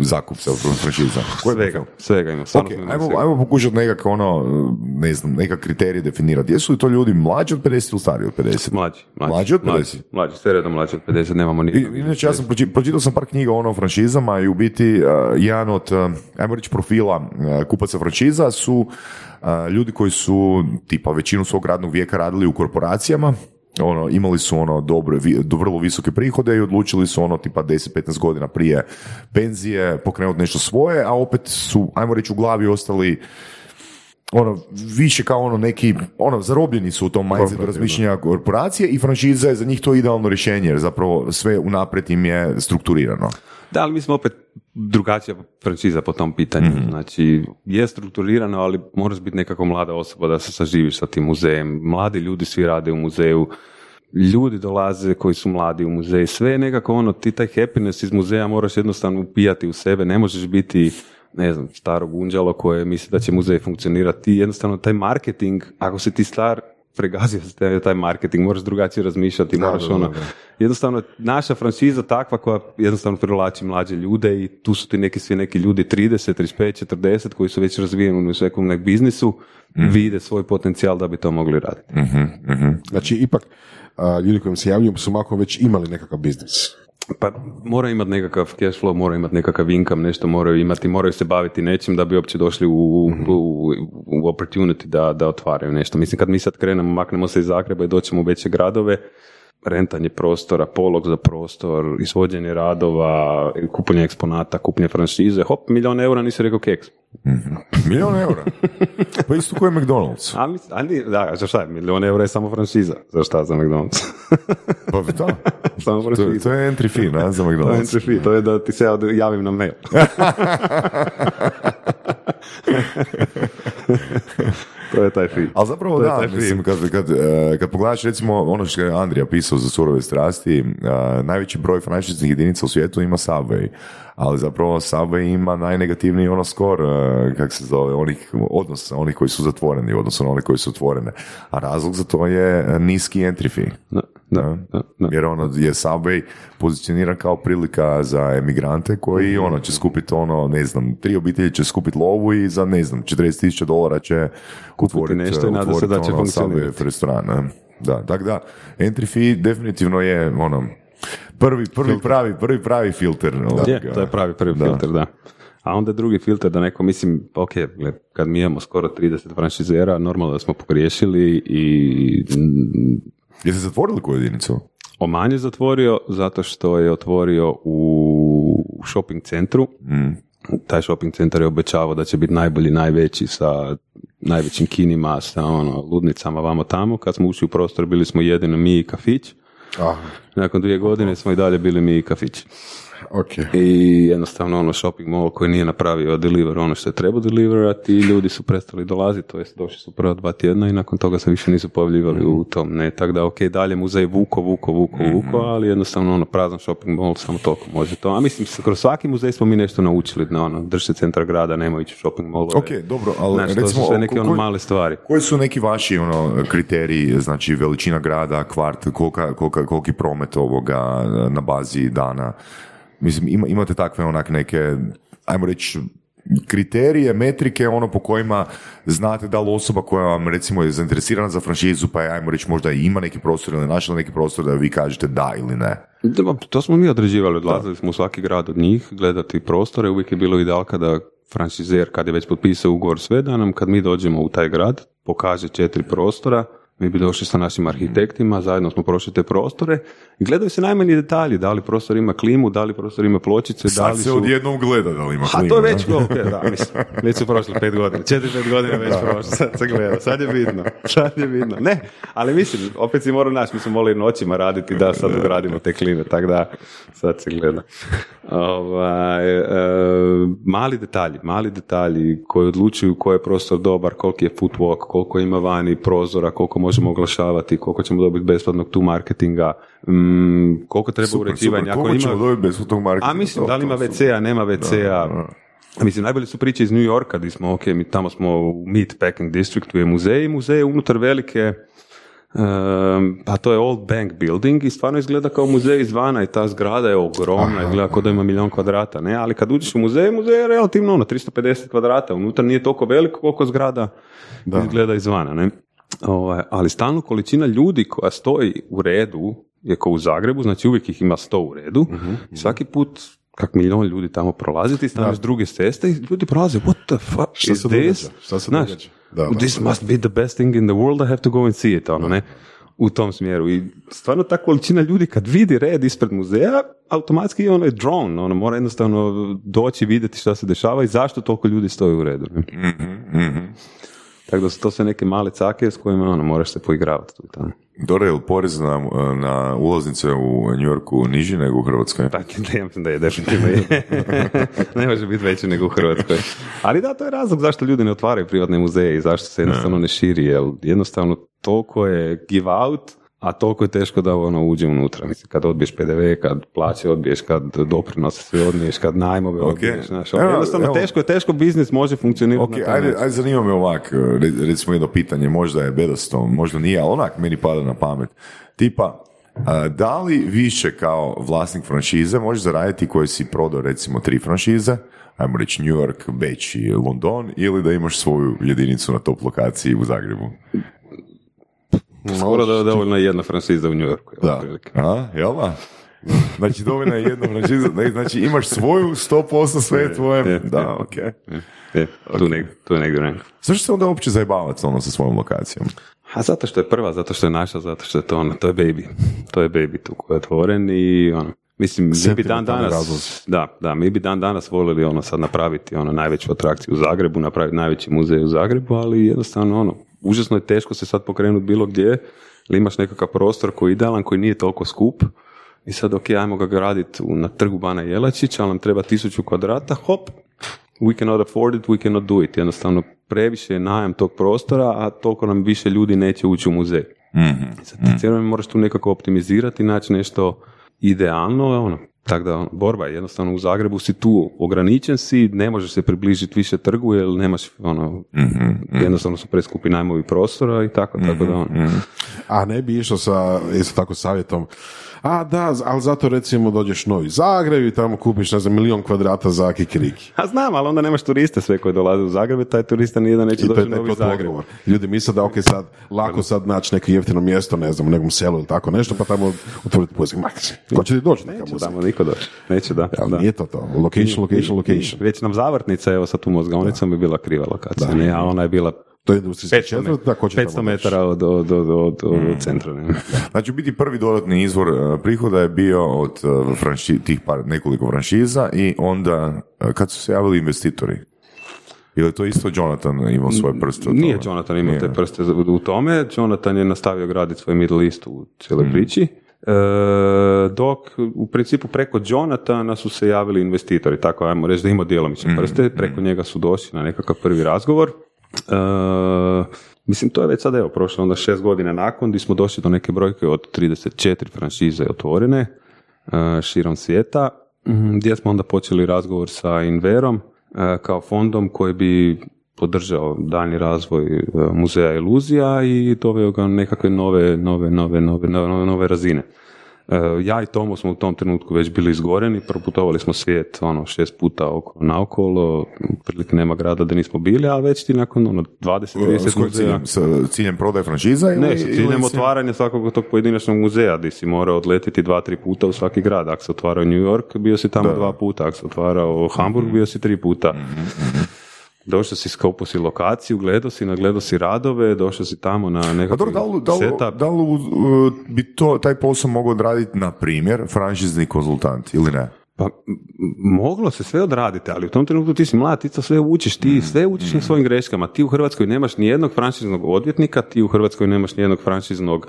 zakupca franšiza? Je Svega, svega ima. stvarno Ok, smo imali ajmo, svega. ajmo pokušati nekako ono, ne znam, neka kriterije definirati. Jesu li to ljudi mlađi od 50 ili stariji od 50? Mlađi, mlađi. Mlađi od 50? Mlađi, mlađi, sve redom mlađi od 50, nemamo ni... Inače, ja sam proči- pročitao sam par knjiga ono o franšizama i u biti uh, jedan od, uh, ajmo reći, profila uh, kupaca franšiza su uh, ljudi koji su tipa većinu svog radnog vijeka radili u korporacijama, ono, imali su ono dobre, vi- do vrlo visoke prihode i odlučili su ono tipa 10-15 godina prije penzije pokrenuti nešto svoje, a opet su, ajmo reći, u glavi ostali ono, više kao ono neki, ono, zarobljeni su u tom mindsetu razmišljanja korporacije i franšiza je za njih to idealno rješenje, jer zapravo sve unaprijed im je strukturirano. Da, ali mi smo opet drugačija franšiza po tom pitanju. Mhm. Znači, je strukturirano, ali moraš biti nekako mlada osoba da se saživiš sa tim muzejem. Mladi ljudi svi rade u muzeju. Ljudi dolaze koji su mladi u muzej. Sve je nekako ono, ti taj happiness iz muzeja moraš jednostavno upijati u sebe. Ne možeš biti ne znam, staro gunđalo koje misli da će muzej funkcionirati. Ti jednostavno taj marketing, ako si ti star, pregazio se taj- marketing, moraš drugačije razmišljati, moraš ono, jednostavno naša franšiza takva koja jednostavno privlači mlađe ljude i tu su ti neki svi neki ljudi 30, 35, 40 koji su već razvijeni u nekom nek biznisu, vide svoj potencijal da bi to mogli raditi. Znači, ipak, a, ljudi koji im se javljaju su mako već imali nekakav biznis. Pa mora imati nekakav cash flow, mora imati nekakav income, nešto moraju imati, moraju se baviti nečim da bi uopće došli u, u, u opportunity da, da otvaraju nešto. Mislim, kad mi sad krenemo, maknemo se iz Zagreba i doćemo u veće gradove, rentanje prostora, polog za prostor, izvođenje radova, kupovanje eksponata, kupovanje franšize, hop, milion eura, nisi rekao keks. Milion eura. Pa isto koji je McDonald's. A, mis- a nije- da, za šta je? Milion eura je samo franšiza. Za šta za McDonald's? Pa da. samo To, franšiza. to je entry fee, na, za To je McDonald's. entry fee, to je da ti se ja javim na mail. To je taj fee. Ali zapravo da, taj film. mislim, kad, kad, eh, kad pogledaš recimo ono što je Andrija pisao za surove strasti, eh, najveći broj franšiznih jedinica u svijetu ima Subway, ali zapravo Subway ima najnegativniji ono skor, eh, kak se zove, onih odnosa, onih koji su zatvoreni u odnosu na onih koji su otvorene. A razlog za to je niski entry fee. Da, da, da, da. Jer ono je Subway pozicioniran kao prilika za emigrante koji Mhm. ono će skupiti ono, ne znam, tri obitelji će skupiti lovu i za ne znam, 40.000 dolara će otvoriti nešto i nada se da će ono, funkcionirati. Subway restoran. ne. Da, tako da, entry fee definitivno je ono, prvi, prvi pravi, prvi pravi filter. ovoga. Je, to je pravi prvi Da. filter, da. A onda drugi filter da neko, mislim, ok, gle, kad mi imamo skoro 30 franšizera, normalno da smo pogriješili i mm, Jeste zatvorili koju jedinicu? Oman je zatvorio zato što je otvorio u shopping centru. Taj shopping centar je obećavao da će biti najbolji, najveći sa najvećim kinima, sa ono, ludnicama vamo tamo. Kad smo ušli u prostor bili smo jedino mi i kafić. Nakon dvije godine smo i dalje bili mi i kafić. ok. I jednostavno ono shopping mall koji nije napravio deliver ono što je trebao deliverati i ljudi su prestali dolaziti, to jest došli su prva dva tjedna i nakon toga se više nisu pojavljivali u tom, ne, tako da ok, dalje muzej vuko, vuko, vuko, vuko, ali jednostavno ono prazan shopping mall samo toliko može to, a mislim kroz svaki muzej smo mi nešto naučili, na ono, drž se centar grada, nemoj ići u shopping mall. Ok, dobro, ali Znači, to recimo, su sve neke ono koji- male stvari. Koji su neki vaši ono, kriteriji, znači veličina grada, kvart, koliki promet promet ovoga na bazi dana. Mislim, ima, imate takve onak neke, ajmo reći, kriterije, metrike, ono po kojima znate da li osoba koja vam recimo je zainteresirana za franšizu, pa je, ajmo reći možda i ima neki prostor ili našla neki prostor da vi kažete da ili ne. Da, To smo mi određivali, odlazili smo u svaki grad od njih, gledati prostore, uvijek je bilo ideal kada franšizer, kad je već potpisao ugovor sve, da nam kad mi dođemo u taj grad, pokaže četiri prostora, mi bi došli sa našim arhitektima, zajedno smo prošli te prostore i gledaju se najmanji detalji, da li prostor ima klimu, da li prostor ima pločice, da Sad li se su... odjednom gleda da li ima A klimu, to je ne? već, ok, da, mislim, već su prošle pet godina, četiri, pet godina već prošlo, sad se gleda, sad je vidno, sad je vidno. Ne, ali mislim, opet si morao naći, mi smo morali noćima raditi da sad ugradimo te klime, tako da sad se gleda. Ovaj, e, mali detalji, mali detalji koji odlučuju koji je prostor dobar, koliki je footwalk, koliko ima vani prozora, koliko možemo oglašavati, koliko ćemo dobiti besplatnog tu marketinga, mm, koliko treba Super, uređivanja. super. Ako Koliko ima- ćemo dobiti bez tog marketinga? a mislim, To- da li ima WC-a, nema WC-a. Mislim, najbolje su priče iz New Yorka, gdje smo, ok, mi tamo smo u Meatpacking Districtu je muzej, muzej je unutar velike, um, a to je Old Bank Building i stvarno izgleda kao muzej izvana i ta zgrada je ogromna, izgleda kao da ima milion kvadrata, ne, ali kad uđeš u muzej, muzej je relativno ono, 350 kvadrata, unutar nije toliko veliko koliko zgrada izgleda izvana, ne. Ovaj, ali stalno količina ljudi koja stoji u redu je kao u Zagrebu, znači uvijek ih ima sto u redu i svaki put kak milion ljudi tamo prolazi, ti staneš s druge ceste i ljudi prolaze, what the fuck Šta is se this? Šta se Znaš? Da, da, this da. must be the best thing in the world, I have to go and see it, ono, ne? U tom smjeru. I stvarno ta količina ljudi kad vidi red ispred muzeja, automatski ono je drone, ono mora jednostavno doći vidjeti šta se dešava i zašto toliko ljudi stoji u redu. Ne? Mhm, Tako da su to sve neke male cake s kojima ono, moraš se poigravati tu i tamo. Dobro, je li porez na, na ulaznice u New Yorku niži nego u Hrvatskoj? Pa, ja mislim da je definitivno je. ne može biti veći nego u Hrvatskoj. Ali da, to je razlog zašto ljudi ne otvaraju privatne muzeje i zašto se jednostavno ne širi, jer jednostavno toliko je give out, a toliko je teško da ono uđe unutra. Mislim, kad odbiješ PDV, kad plaće odbiješ, kad doprinose sve odbiješ, kad najmove Ok. odbiješ. Znaš, ono, Evo, jednostavno evo. teško je, teško biznis može funkcionirati Ok, ajde, ajde zanima me ovak, re- recimo jedno pitanje, možda je bedasto, možda nije, ali onak meni pada na pamet. Tipa, da li više kao vlasnik franšize možeš zaraditi koji si prodao recimo tri franšize, ajmo reći New York, Beč i London, ili da imaš svoju jedinicu na top lokaciji u Zagrebu? Skoro da je dovoljno jedna franšiza u New Yorku. Da. A, jel da? Znači, dovoljno je jedna franšiza, ne, znači imaš svoju 100% sve je tvoje. je, Da, je. ok. Je, tu negdje, tu je negdje rank. Zašto se onda uopće zajebavati ono sa svojom lokacijom? A zato što je prva, zato što je naša, zato što je to ono, to je baby. To je baby tu koji je otvoren i ono, mislim, mi bi dan danas, razlozi. da, da, mi bi dan danas voljeli ono sad napraviti ono najveću atrakciju u Zagrebu, napraviti najveći muzej u Zagrebu, ali jednostavno ono, užasno je teško se sad pokrenuti bilo gdje, ili imaš nekakav prostor koji je idealan, koji nije toliko skup, i sad ok, ajmo ga graditi na trgu Bana Jelačića, ali nam treba tisuću kvadrata, hop, we cannot afford it, we cannot do it. Jednostavno, previše je najam tog prostora, a toliko nam više ljudi neće ući u muzej. I Sad ti vrijeme moraš tu nekako optimizirati, naći nešto idealno, ono, tako da ono, borba je jednostavno u Zagrebu si tu ograničen si, ne možeš se približiti više trgu jer nemaš ono, jednostavno su preskupi najmovi prostora i tako, tako da ono. A ne bi išao sa, isto tako, savjetom, a da, ali zato recimo dođeš Novi Zagreb i tamo kupiš, ne znam, milion kvadrata za kikiriki. A znam, ali onda nemaš turiste sve koji dolaze u Zagreb, i taj turista nijedan neće doći je u Novi. Zagreb. Ljudi misle da ok, sad, lako sad naći neko jeftino mjesto, ne znam, u nekom selu ili tako nešto, pa tamo otvoriti puzak. Ma, ko će ti doći neka Neće muzej? tamo niko doći. Neće da. Ali da. nije to to. Location, location, location. Već nam zavrtnica, evo sa tu mozgovnicom bi bila kriva lokacija, ne, a ona je bila To je industrijska 500, četvrt, da ko će 500 tamo doći? metara od, od, od, od, od centra. Ne? Znači, u biti prvi dodatni izvor e, prihoda je bio od e, franši- tih par, nekoliko franšiza i onda e, kad su se javili investitori. Ili to isto Jonathan imao svoje prste? u Nije tome? Jonathan imao Nije. te prste u tome, Jonathan je nastavio graditi svoj Middle East u cijeloj priči. E, dok u principu preko Jonathana su se javili investitori, tako ajmo reći da ima djelomične prste, preko njega su došli na nekakav prvi razgovor. E, mislim, to je već sad evo, prošlo onda šest godina nakon, gdje smo došli do neke brojke od 34 franšize otvorene e, širom svijeta, mhm, gdje smo onda počeli razgovor sa Inverom e, kao fondom koji bi podržao daljnji razvoj muzeja iluzija i doveo ga nekakve nove, nove, nove, nove, nove, nove razine. E, ja i Tomo smo u tom trenutku već bili izgoreni, proputovali smo svijet ono, šest puta oko, naokolo, prilike nema grada da nismo bili, ali već ti nakon ono, 20-30 S kojim muzeja... ciljem? S ciljem prodaje franšiza? Ili, Ne, sa ciljem otvaranja svakog tog pojedinačnog muzeja, gdje si morao odletiti dva, tri puta u svaki grad. Ako se otvarao New York, bio si tamo dva puta. Ako se otvarao Hamburg, bio si tri puta. Došao si, skopao si lokaciju, gledao si, nagledao si radove, došao si tamo na nekakav dobro, da li, da li, setup. da li bi to, taj posao mogao odraditi, na primjer, franšizni konzultant ili ne? Pa moglo se sve odraditi, ali u tom trenutku ti si mlad, ti to sve učiš, ti sve učiš na svojim greškama. Ti u Hrvatskoj nemaš ni jednog franšiznog odvjetnika, ti u Hrvatskoj nemaš ni jednog franšiznog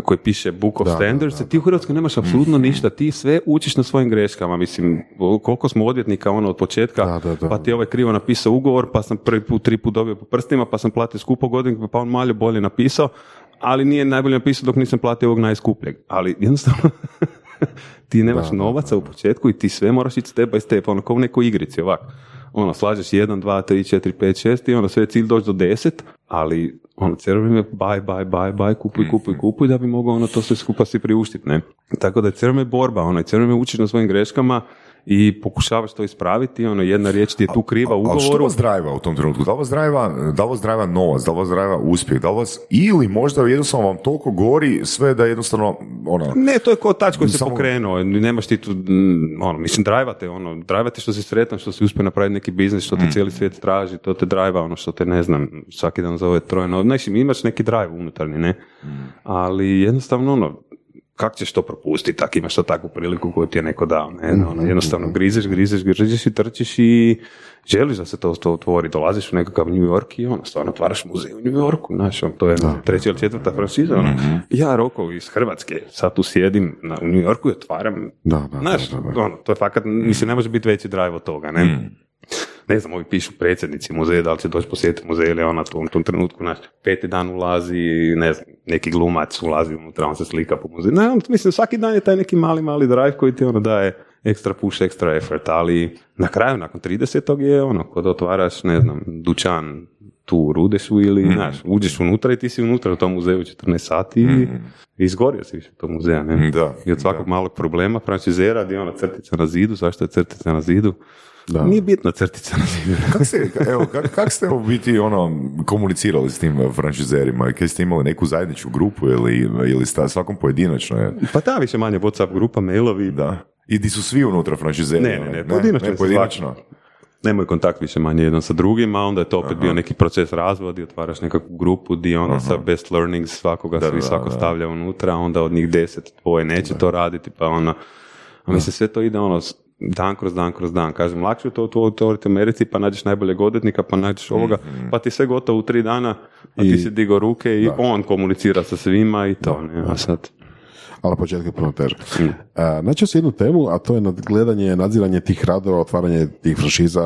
koji piše Book of Standards, ti u Hrvatskoj nemaš apsolutno ništa, ti sve učiš na svojim greškama, mislim, koliko smo odvjetnika ono od početka, Da, da, da. pa ti je ovaj krivo napisao ugovor, pa sam prvi put, tri put dobio po prstima, pa sam platio skupo godinu, pa on malo bolje napisao, ali nije najbolje napisao dok nisam platio ovog najskupljeg. Ali jednostavno, ti nemaš novaca u početku i ti sve moraš ići step by step, ono kao u nekoj igrici ovako. Ono, slažeš 1, 2, 3, 4, 5, 6 i ono sve je cilj doći do 10, ali ono, cijelo vrijeme buy, buy, buy, buy, kupuj, kupuj, kupuj da bi mogao ono to sve skupa si priuštiti, ne? Tako da je cijelo borba, ono, cijelo vrijeme učiš na svojim greškama i pokušavaš to ispraviti, ono, jedna riječ ti je tu kriva u Ali što ugovoru. vas drajva u tom trenutku? Da li vas drajva, da li vas drajva novac, da li vas drajva uspjeh, da li vas, ili možda jednostavno vam toliko gori sve da jednostavno, ono, Ne, to je ko tač koji se Samo- pokrenuo, nemaš ti tu, mm, ono, mislim, drajvate, ono, drajvate što si sretan, što si uspio napraviti neki biznis, što te cijeli svijet traži, to te drajva, ono, što te, ne znam, svaki dan zove trojno, znači, imaš neki drive unutarnji, ne, ali jednostavno, ono, kako ćeš to propustiti, tak imaš to takvu priliku koju ti je neko dao, ne, ono, jednostavno grizeš, grizeš, grizeš i trčiš i želiš da se to, to otvori, dolaziš u nekakav New York i ono, stvarno otvaraš muzej u New Yorku, znaš, ono, to je treća ili četvrta franšiza, ono. ja Roko iz Hrvatske, sad tu sjedim na, u New Yorku i otvaram, Da, da, znaš, da, da, da. ono, to je fakat, mislim, ne može biti veći drive od toga, ne, ne znam, ovi pišu predsjednici muzeja, da li će doći posjetiti muzej ili ona tu u tom trenutku, znaš, peti dan ulazi, ne znam, neki glumac ulazi unutra, on se slika po muzeju. Ne, mislim, svaki dan je taj neki mali, mali drive koji ti ono daje ekstra push, ekstra effort, ali na kraju, nakon 30. je ono, kod otvaraš, ne znam, dućan tu u Rudešu ili, znaš, uđeš unutra i ti si unutra u tom muzeju 14 sati i izgorio si više tog muzeja, ne? Da, I od svakog malog problema, franšizera, di je ona crtica na zidu, zašto je crtica na zidu? Da. Nije bitna crtica. Kak ste, evo, kak, kak ste u biti ono, komunicirali s tim franšizerima? Kaj ste imali neku zajedničku grupu ili, ili sta svakom pojedinačno? Je? Pa da, više manje Whatsapp grupa, mailovi, Da. I di su svi unutra franšizeri? Ne, ne, ne, pojedinačno ne, pojedinačno. nemaju kontakt više manje jedan sa drugim, a onda je to opet bio neki proces razvoja di otvaraš nekakvu grupu di ono sa best learnings svakoga Da, svi da, svako da. stavlja unutra, onda od njih deset tvoje neće to raditi, pa ono, a mislim sve to ide ono dan kroz dan kroz dan. Kažem, lakše je to otvoriti u Americi, pa nađeš najboljeg odvjetnika, pa nađeš ovoga, pa ti sve gotovo u tri dana, a ti si digao ruke i on komunicira sa svima i to, ne, a sad... ali na početku je puno teže. E, Naći se jednu temu, a to je nadgledanje, nadziranje tih radova, otvaranje tih franšiza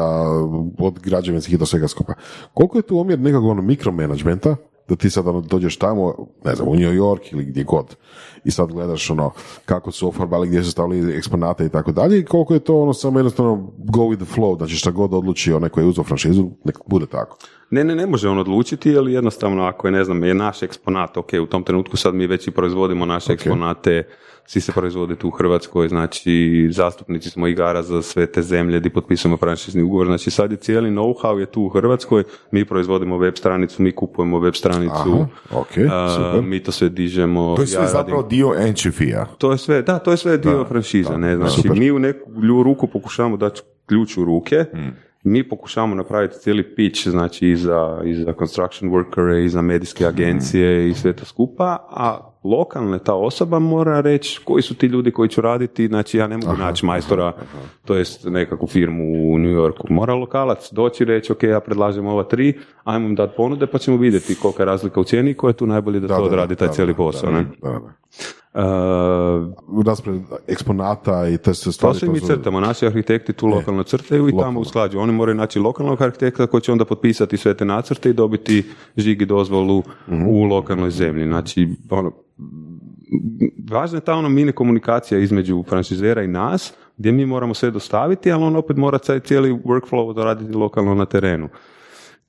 od građevinskih do svega skupa. Koliko je tu omjer nekog ono mikromanagementa, da ti sad ono dođeš tamo, ne znam, u New York ili gdje god i sad gledaš ono kako su ofarbali, gdje su stavili eksponate i tako dalje i koliko je to ono samo jednostavno go with the flow, znači šta god odluči onaj koji je uzeo franšizu, nek bude tako. Ne, ne, ne može on odlučiti, ali jednostavno ako je, ne znam, je naš eksponat, ok, u tom trenutku sad mi već i proizvodimo naše eksponate, svi se proizvode tu u Hrvatskoj, znači zastupnici smo igara za sve te zemlje gdje potpisujemo franšizni ugovor, znači sad je cijeli know-how je tu u Hrvatskoj, mi proizvodimo web stranicu, mi kupujemo web stranicu, Aha, ok, a, mi to sve dižemo. To je sve ja zapravo radim- dio Enchifija. to je sve, da, to je sve dio franšize, ne, znači super. mi u neku ruku pokušavamo dati ključ u ruke, mi pokušavamo napraviti cijeli pitch, znači i za, i za construction workere, i za medijske agencije i sve to skupa, a lokalna ta osoba mora reći koji su ti ljudi koji će raditi, znači ja ne mogu naći majstora, to jest nekakvu firmu u New Yorku. Mora lokalac doći i reći, ok, ja predlažem ova tri, ajmo im dati ponude pa ćemo vidjeti kolika je razlika u cijeni i ko je tu najbolji da, to odradi taj da, cijeli da, posao. da, ne? Uh, Raspred eksponata i te se To stvari. sve mi su- crtamo, naši arhitekti tu lokalno crtaju i tamo lokalno. usklađuju. Oni moraju naći lokalnog arhitekta koji će onda potpisati sve te nacrte i dobiti žig i dozvolu u lokalnoj zemlji. Znači, ono, važna je ta ono mini komunikacija između franšizera i nas, gdje mi moramo sve dostaviti, ali on opet mora cijeli workflow odraditi lokalno na terenu.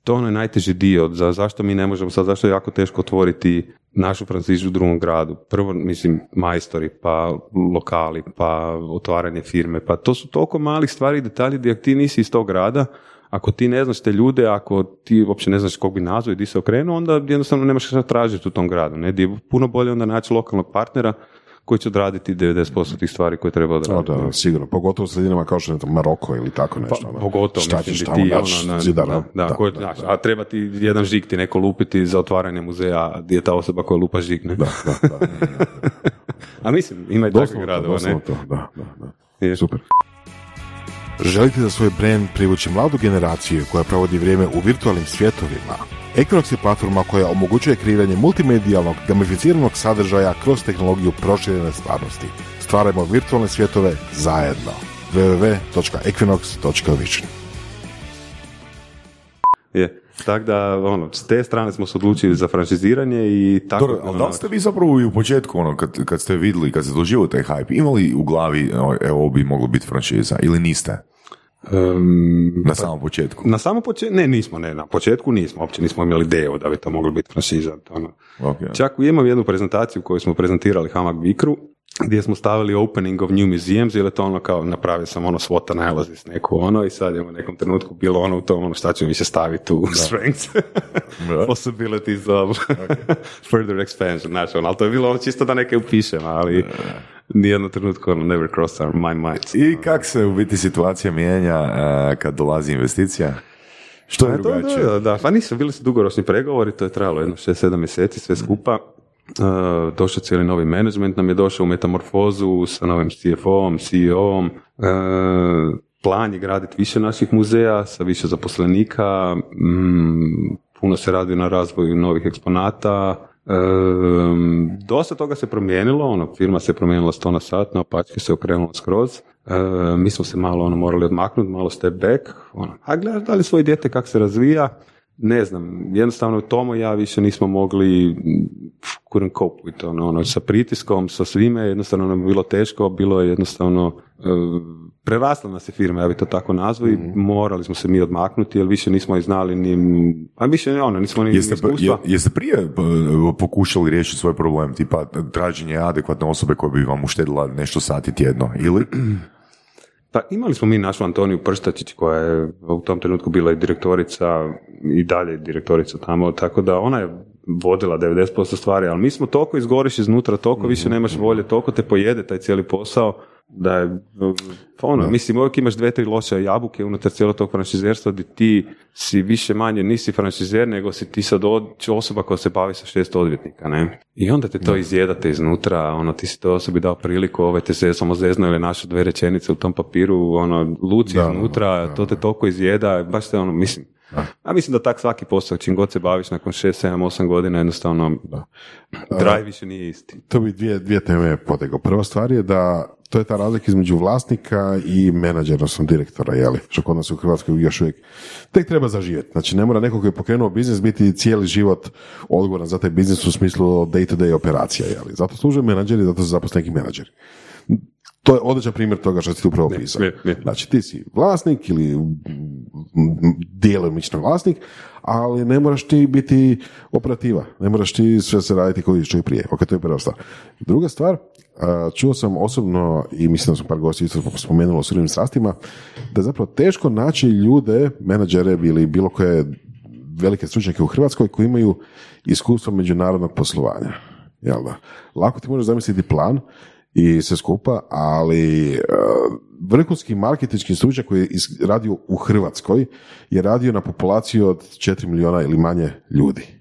To je onaj najteži dio. Za, zašto mi ne možemo sad, zašto je jako teško otvoriti našu franšizu u drugom gradu. Prvo, mislim, majstori, pa lokali, pa otvaranje firme, pa to su toliko malih stvari i detalji gdje ti nisi iz tog grada, ako ti ne znaš te ljude, ako ti uopće ne znaš kog bi nazvao i di se okrenuo, onda jednostavno nemaš šta tražiti u tom gradu. Ne? Di je puno bolje onda naći lokalnog partnera koji će odraditi 90% tih stvari koje treba O, odraditi. da, sigurno. Pogotovo u sredinama kao što je Maroko ili tako nešto. Pa, ono. pogotovo, Šta ćeš tamo da, da, a treba ti jedan žig ti neko lupiti za otvaranje muzeja, gdje je ta osoba koja lupa žig, ne? Da, da, da. A mislim, ima i takvih to, gradova, ne? to, da, da, da. Super. Želite za svoj brand privući mladu generaciju koja provodi vrijeme u virtualnim svjetovima? Equinox je platforma koja omogućuje kreiranje multimedijalnog, gamificiranog sadržaja kroz tehnologiju proširene stvarnosti. Stvarajmo virtualne svjetove zajedno. www.equinox.vision Je. Tako da, ono, s te strane smo se odlučili za franšiziranje i tako... Dobro, ali ono, da li ste vi zapravo i u početku, ono, kad, kad ste vidjeli, kad ste doživjeli taj hype, imali u glavi, evo, evo, ovo bi moglo biti franšiza, ili niste? Em, Na samom početku. na samom početku, ne, nismo, ne, na početku nismo, uopće nismo imali ideju da bi to moglo biti franšiza. Ono. Ok. Čak imam jednu prezentaciju koju smo prezentirali Hamag Vikru, gdje smo stavili opening of new museums, jer je to ono kao, napravio sam ono SWOT analysis neku ono i sad je u nekom trenutku bilo ono u tom, ono šta ćemo više staviti u strengths, possibilities of further expansion, znači ono, ali to je bilo ono čisto da neke upišem, ali nijedno trenutku ono never crossed our my minds. I kak se u biti situacija mijenja eh, kad dolazi investicija? Što je E, to, drugačije? da, da, pa nisu, bili su dugoročni pregovori, to je trajalo jedno 6-7 mjeseci, sve skupa. Uh, došao cijeli novi management, nam je došao u metamorfozu sa novim CFO-om, CEO-om. Uh, plan je graditi više naših muzeja sa više zaposlenika, mm, puno se radi na razvoju novih eksponata, Dosta toga se promijenilo, ono, firma se promijenila sto na sat, na opačke se okrenula skroz. E, mi smo se malo ono, morali odmaknuti, malo step back. Ono, a gledaš da li svoje dijete kako se razvija, ne znam, jednostavno Tomo i ja više nismo mogli cope with ono, ono, sa pritiskom, sa svime, jednostavno nam je bilo teško, bilo je jednostavno, prerasla nas je firma, ja bi to tako nazvao i morali smo se mi odmaknuti, jer više nismo i znali ni, a više ono, nismo ni, Jeste, iskustva. je- jeste prije eh, pokušali riješiti svoj problem, tipa traženje adekvatne osobe koja bi vam uštedila nešto sati tjedno, ili? Pa imali smo mi našu Antoniju Prštačić koja je u tom trenutku bila i direktorica i dalje je direktorica tamo, tako da ona je vodila 90% stvari, ali mi smo toliko izgoriš iznutra, toliko više nemaš volje, toliko te pojede taj cijeli posao, da je, pa ono, mislim, uvijek imaš dve, tri loše jabuke unutar cijelog tog franšizerstva gdje ti si više manje nisi franšizer, nego si ti sad od, osoba koja se bavi sa šest odvjetnika, ne? I onda te to izjedate iznutra, ono, ti si toj osobi dao priliku, ovaj te se samo zezno ili naše dve rečenice u tom papiru, ono, luci Da, iznutra, to te toliko izjeda, baš te ono, mislim, a mislim da tak svaki posao, čim god se baviš nakon 6, 7, 8 godina, jednostavno, drive više nije isti. To bi dvije, dvije teme potegao. Prva stvar je da to je ta razlika između vlasnika i menadžera, odnosno direktora, jeli? Što kod nas u Hrvatskoj još uvijek tek treba zaživjeti. Znači ne mora neko koji je pokrenuo biznis biti cijeli život odgovoran za taj biznis u smislu day-to-day operacija, jeli? Zato služe menadžeri, zato su zaposleni neki menadžeri. To je odličan primjer toga što si ti upravo ne. Znači ti si vlasnik ili djelomično vlasnik, ali ne moraš ti biti operativa, ne moraš ti sve se raditi koji što i prije. Ok, to je prva stvar. Druga stvar, čuo sam osobno i mislim da sam par gosti isto spomenulo u surovim strastima, da je zapravo teško naći ljude, menadžere ili bilo koje velike stručnjake u Hrvatskoj koji imaju iskustvo međunarodnog poslovanja. Jel da? Lako ti možeš zamisliti plan i sve skupa, ali e, vrhunski marketinški stručnjak koji je radio u Hrvatskoj je radio na populaciju od 4 milijuna ili manje ljudi.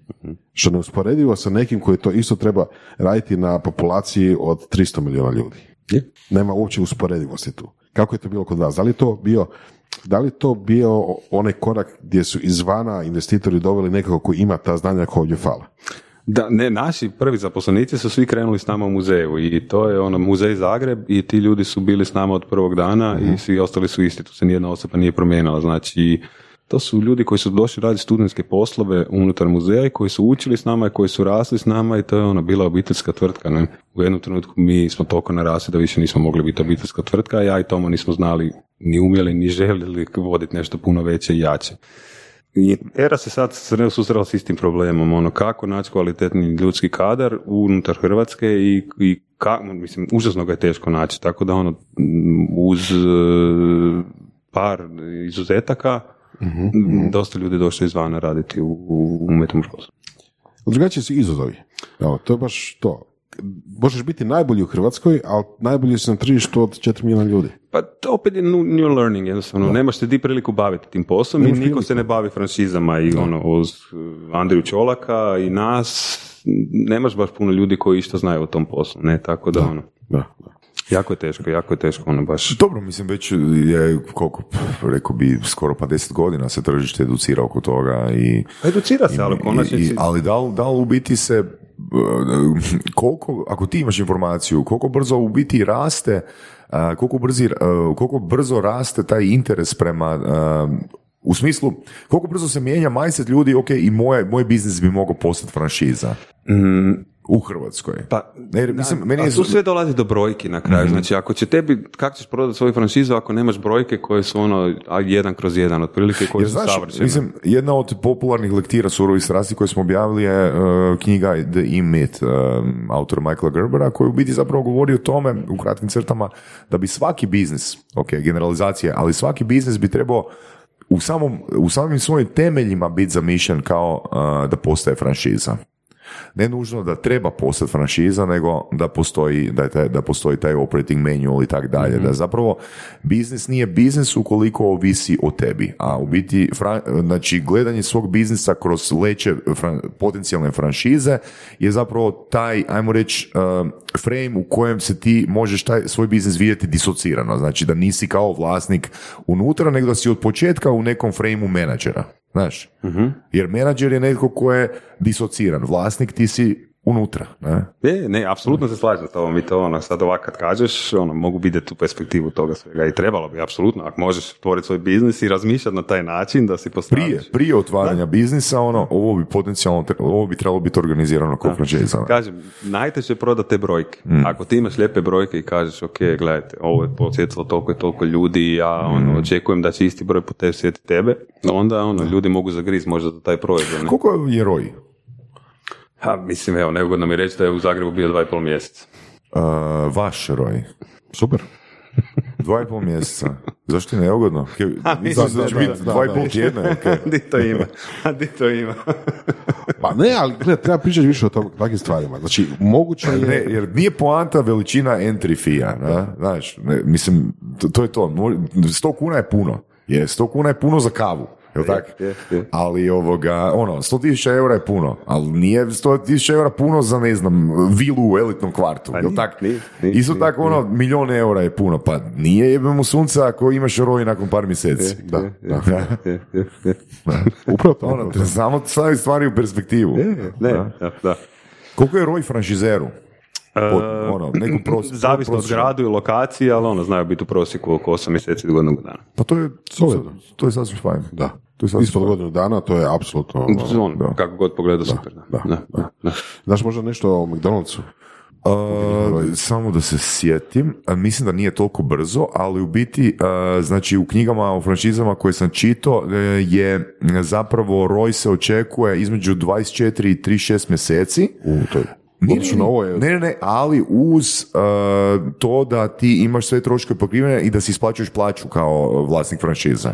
Što neusporedivo sa nekim koji to isto treba raditi na populaciji od 300 milijuna ljudi. Je. Nema uopće usporedivosti tu. Kako je to bilo kod vas? Da li to bio da li to bio onaj korak gdje su izvana investitori doveli nekako koji ima ta znanja koja ovdje fala? Da, ne, naši prvi zaposlenici su svi krenuli s nama u muzeju i to je ono muzej Zagreb i ti ljudi su bili s nama od prvog dana i svi ostali su isti, tu se nijedna osoba nije promijenila, znači to su ljudi koji su došli raditi studentske poslove unutar muzeja i koji su učili s nama i koji su rasli s nama i to je ono bila obiteljska tvrtka. Ne? U jednom trenutku mi smo toliko narasli da više nismo mogli biti obiteljska tvrtka, a ja i Tomo nismo znali, ni umjeli, ni željeli voditi nešto puno veće i jače. I era se sad sre- susrela s istim problemom, ono, kako naći kvalitetni ljudski kadar unutar Hrvatske i, i ka, mislim, užasno ga je teško naći, tako da ono, uz e, par izuzetaka, m, dosta ljudi došlo izvana raditi u, u školstvu. Drugačiji su izazovi. Evo, to je baš to. Možeš biti najbolji u Hrvatskoj, ali najbolji si na tržištu od 4 milijuna ljudi. Pa to opet je new, new learning, jednostavno. Nemaš se di priliku baviti tim poslom i niko priliku. se ne bavi franšizama i ono, uz uh, Andriju Čolaka i nas, nemaš baš puno ljudi koji što znaju o tom poslu, ne, tako da, ono, Da, da. Jako je teško, jako je teško, ono, baš. Dobro, mislim, već je, koliko, rekao bi, skoro pa deset godina se tržište educira oko toga i... Educira se, ali konačnici... ali da li, da li u biti se, e, koliko, ako ti imaš informaciju, koliko brzo u biti raste, a, koliko, brzi, e, koliko brzo raste taj interes prema, e, u smislu, koliko brzo se mijenja mindset ljudi, ok, i moje, moj biznis bi mogao postati franšiza u Hrvatskoj. Pa, jer, mislim, meni a je- Mhm. tu sve dolazi do brojki na kraju. Znači, ako će tebi, kako ćeš prodati svoju franšizu ako nemaš brojke koje su ono, a jedan kroz jedan, otprilike koje Jer su znaš, savršene? mislim, jedna od popularnih lektira surovih strasti koje smo objavili je uh, knjiga The E-Myth uh, autora Michaela Gerbera koji u biti zapravo govori o tome u kratkim crtama da bi svaki biznis, ok, generalizacija, ali svaki biznis bi trebao u, samom, u samim svojim temeljima biti zamišljen kao uh, da postaje franšiza. Ne nužno da treba postati franšiza, nego da postoji, da, je taj, da postoji taj operating manual i tak dalje. Da zapravo biznis nije biznis ukoliko ovisi o tebi. A u biti, fran- znači, gledanje svog biznisa kroz leće fran- potencijalne franšize je zapravo taj, ajmo reći, uh, frame u kojem se ti možeš taj svoj biznis vidjeti disocirano. Znači da nisi kao vlasnik unutra, nego da si od početka u nekom frameu menadžera. Znaš? Jer menadžer je netko ko je disociran. Vlasnik ti si unutra. Ne? Ne, ne, apsolutno se slažem s tobom i to ono, sad ovak kad kažeš, ono, mogu vidjeti tu perspektivu toga svega i trebalo bi, apsolutno, ako možeš stvoriti svoj biznis i razmišljati na taj način da si postaviš. Prije, prije otvaranja biznisa, ono, ovo bi potencijalno, ovo bi trebalo biti organizirano kao franšiza. Kažem, najteže je prodati te brojke. Ako ti imaš lijepe brojke i kažeš, ok, gledajte, ovo je posjetilo toliko i toliko ljudi i ja ono, očekujem da će isti broj puta sjetiti tebe, onda ono, ljudi mogu zagriz možda za taj proizvod. Koliko je roj? Ha, mislim, evo, neugodno mi reći da je u Zagrebu bio dva i pol mjeseca. Uh, vaš roj. Super. Dva i pol mjeseca. Zašto je neugodno? Mislim da će da, biti dva i pol tjedna. ok. Di to ima? A di to ima? Pa ne, ali gledaj, treba pričati više o tom, takvim stvarima. Znači, moguće je... Ne, jer nije poanta veličina entry fee-a, ne? znaš, ne, mislim, to, to je to, Mo- 100 kuna je puno, je, 100 kuna je puno za kavu, jel tak? je, je. Ali ovoga, ono, 100 tisuća eura je puno, ali nije 100 tisuća eura puno za, ne znam, vilu u elitnom kvartu, Pa jel nije, tak? nije, nije, Isto nije, tako, ono, milion eura je puno, pa nije jebemo sunca ako imaš roj nakon par mjeseci. Da, da. Je, je, je. Upravo to. Ono, to. samo staviti stvari u perspektivu. Ne, Da. da, da. Koliko je roj franšizeru? Pod, ono, neku pros- Zavisno od gradu i lokaciji, ali ono, znaju biti u prosjeku oko 8 mjeseci do godinu dana. Pa to je Solidno. To je sasvim fajn. Da. To je Ispod godinu dana, to je apsolutno... ono, da. kako god pogledao, super. Da, da, da, da, da. Znaš možda nešto o McDonald'su? Uh, samo da se sjetim, mislim da nije toliko brzo, ali u biti, uh, znači u knjigama o franšizama koje sam čitao uh, je zapravo roj se očekuje između 24 i 36 mjeseci. U, to je... Nije. Ne, ne, ne, ali uz uh, to da ti imaš sve troškove pokrivene i da si isplaćuješ plaću kao vlasnik franšiza.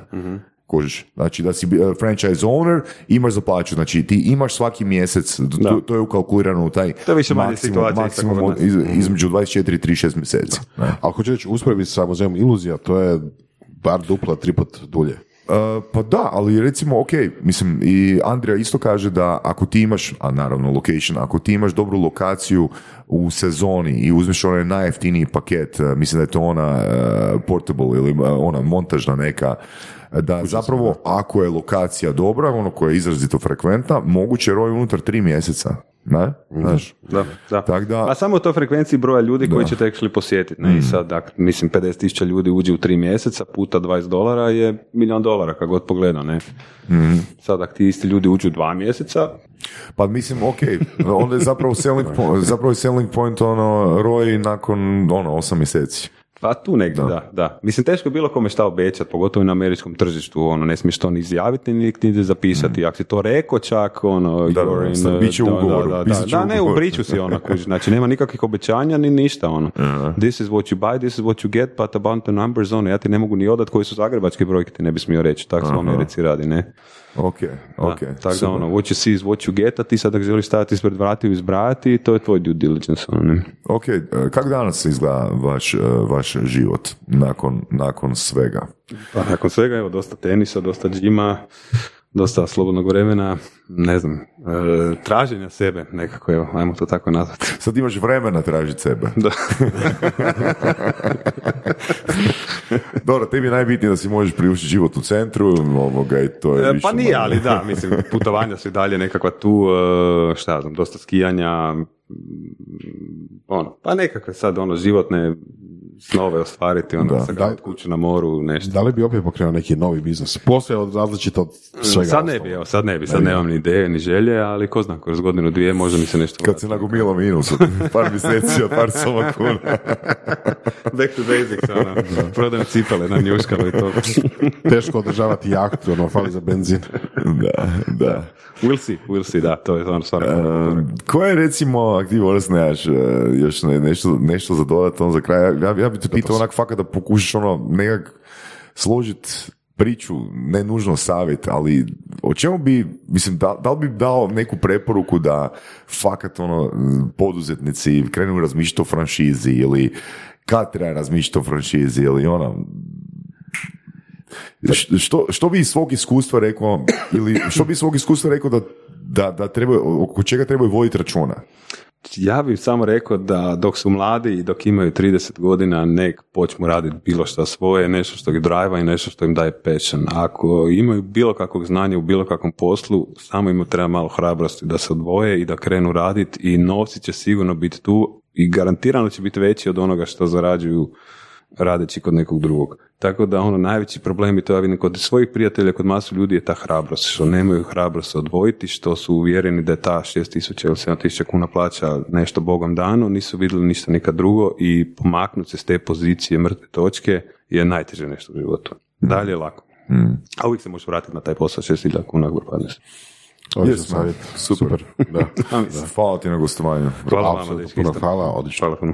Kužiš? Znači da si uh, franchise owner, imaš za plaću. Znači ti imaš svaki mjesec, to, to je ukalkulirano u taj To više-manje maksimum, maksimum od- iz- između 24 i 36 mjeseci. Ne? Ali hoću reći, usporedbi sa muzeom iluzija, to je bar dupla, triput dulje. Uh, pa da, ali recimo, ok, mislim, i Andrija isto kaže da ako ti imaš, a naravno location, ako ti imaš dobru lokaciju u sezoni i uzmeš onaj najjeftiniji paket, uh, mislim da je to ona uh, portable ili ona montažna neka, da zapravo ako je lokacija dobra, ono koja je izrazito frekventna, moguće je roj unutar tri mjeseca. Ne? Znaš? Da, da. Tak da- A samo to frekvenciji broja ljudi koji će te actually posjetiti. Ne? I sad, dakle, mislim, 50 tisuća ljudi uđe u tri mjeseca, puta 20 dolara je milion dolara, kako god pogleda, ne? Sad, ako ti isti ljudi uđu dva mjeseca, Pa mislim, ok, onda je zapravo selling point, zapravo selling point ono, roj nakon ono, osam mjeseci. Pa tu negdje, da. da, Mislim, teško je bilo kome šta obećati, pogotovo na američkom tržištu, ono, ne smiješ to ni izjaviti, ni niti zapisati. Mm. Ako si to rekao čak, ono, da, da, in, da, ugovor, da, da, da, da, ne, ugovor. ubriču si ono, kuži. znači nema nikakvih obećanja ni ništa, ono. This is what you buy, this is what you get, but about the numbers, ono, ja ti ne mogu ni odat koji su zagrebačke brojke, ti ne bi smio reći, tako se u Americi radi, ne? Ok, ok. Da, tako da ono, what you see is what you get, a ti sad ako želiš staviti ispred vratiju i izbrajati, to je tvoj due diligence, ono, ne? Ok, e, kako danas izgleda vaš, e, vaš život nakon, nakon svega? Pa nakon svega, evo, dosta tenisa, dosta džima, dosta slobodnog vremena, ne znam, e, traženja sebe nekako, evo, ajmo to tako nazvati. Sad imaš vremena tražiti sebe. Da. Dobro, tebi je najbitnije da si možeš priuštiti život u centru, ovoga, i to je E, Pa nije, ali da, mislim, putovanja su i dalje nekakva tu, e, šta znam, dosta skijanja, ono, pa nekakve sad, ono, životne snove ostvariti, ono, Da. sagraditi kuću na moru, nešto. Da li bi opet pokrenuo neki novi biznis? Poslije od različito od svega sad ne bi, evo, sad ne bi, sad nemam ni ideje, ni želje, ali ko zna, kroz godinu, dvije, možda mi se nešto Kad se nagomilo minus od par mjeseci od par soma kuna. Back to basics, ono, prodajem cipele na njuškalu i to. Teško održavati jahtu, ono, fali za benzin. da, da. We'll see, we'll see, da, to je ono stvarno. Um, Koje je recimo, nemaš uh, još ne, nešto, nešto za dodat on za kraj, ja, ja bi te pitao onak fakat da pokušaš ono nekak složit priču, ne nužno savjet, ali o čemu bi, mislim, da, da li bi dao neku preporuku da fakat ono, poduzetnici krenu razmišljati o franšizi ili kad treba razmišljati o franšizi ili ono, što, što bi iz svog iskustva rekao, ili što bi iz svog iskustva rekao da, da, da treba, oko čega trebaju voditi računa? Ja bih samo rekao da dok su mladi i dok imaju 30 godina nek počnu raditi bilo što svoje, nešto što ih driva i nešto što im daje passion. Ako imaju bilo kakvog znanja u bilo kakvom poslu, samo im treba malo hrabrosti da se odvoje i da krenu raditi i novci će sigurno biti tu i garantirano će biti veći od onoga što zarađuju radeći kod nekog drugog. Tako da ono najveći problem i to ja vidim kod svojih prijatelja, kod masu ljudi je ta hrabrost, što nemaju hrabrost se odvojiti, što su uvjereni da je ta 6000 ili 7000 kuna plaća nešto bogom dano, nisu vidjeli ništa nikad drugo i pomaknuti se s te pozicije mrtve točke je najteže nešto u životu. Dalje je lako. A uvijek se možeš vratiti na taj posao 6000 kuna ako propadneš. Savjet. super. Da. Hvala ti na gostovanju. Hvala vama, Apsolutno, dečki, puno hvala, odlično. Hvala puno.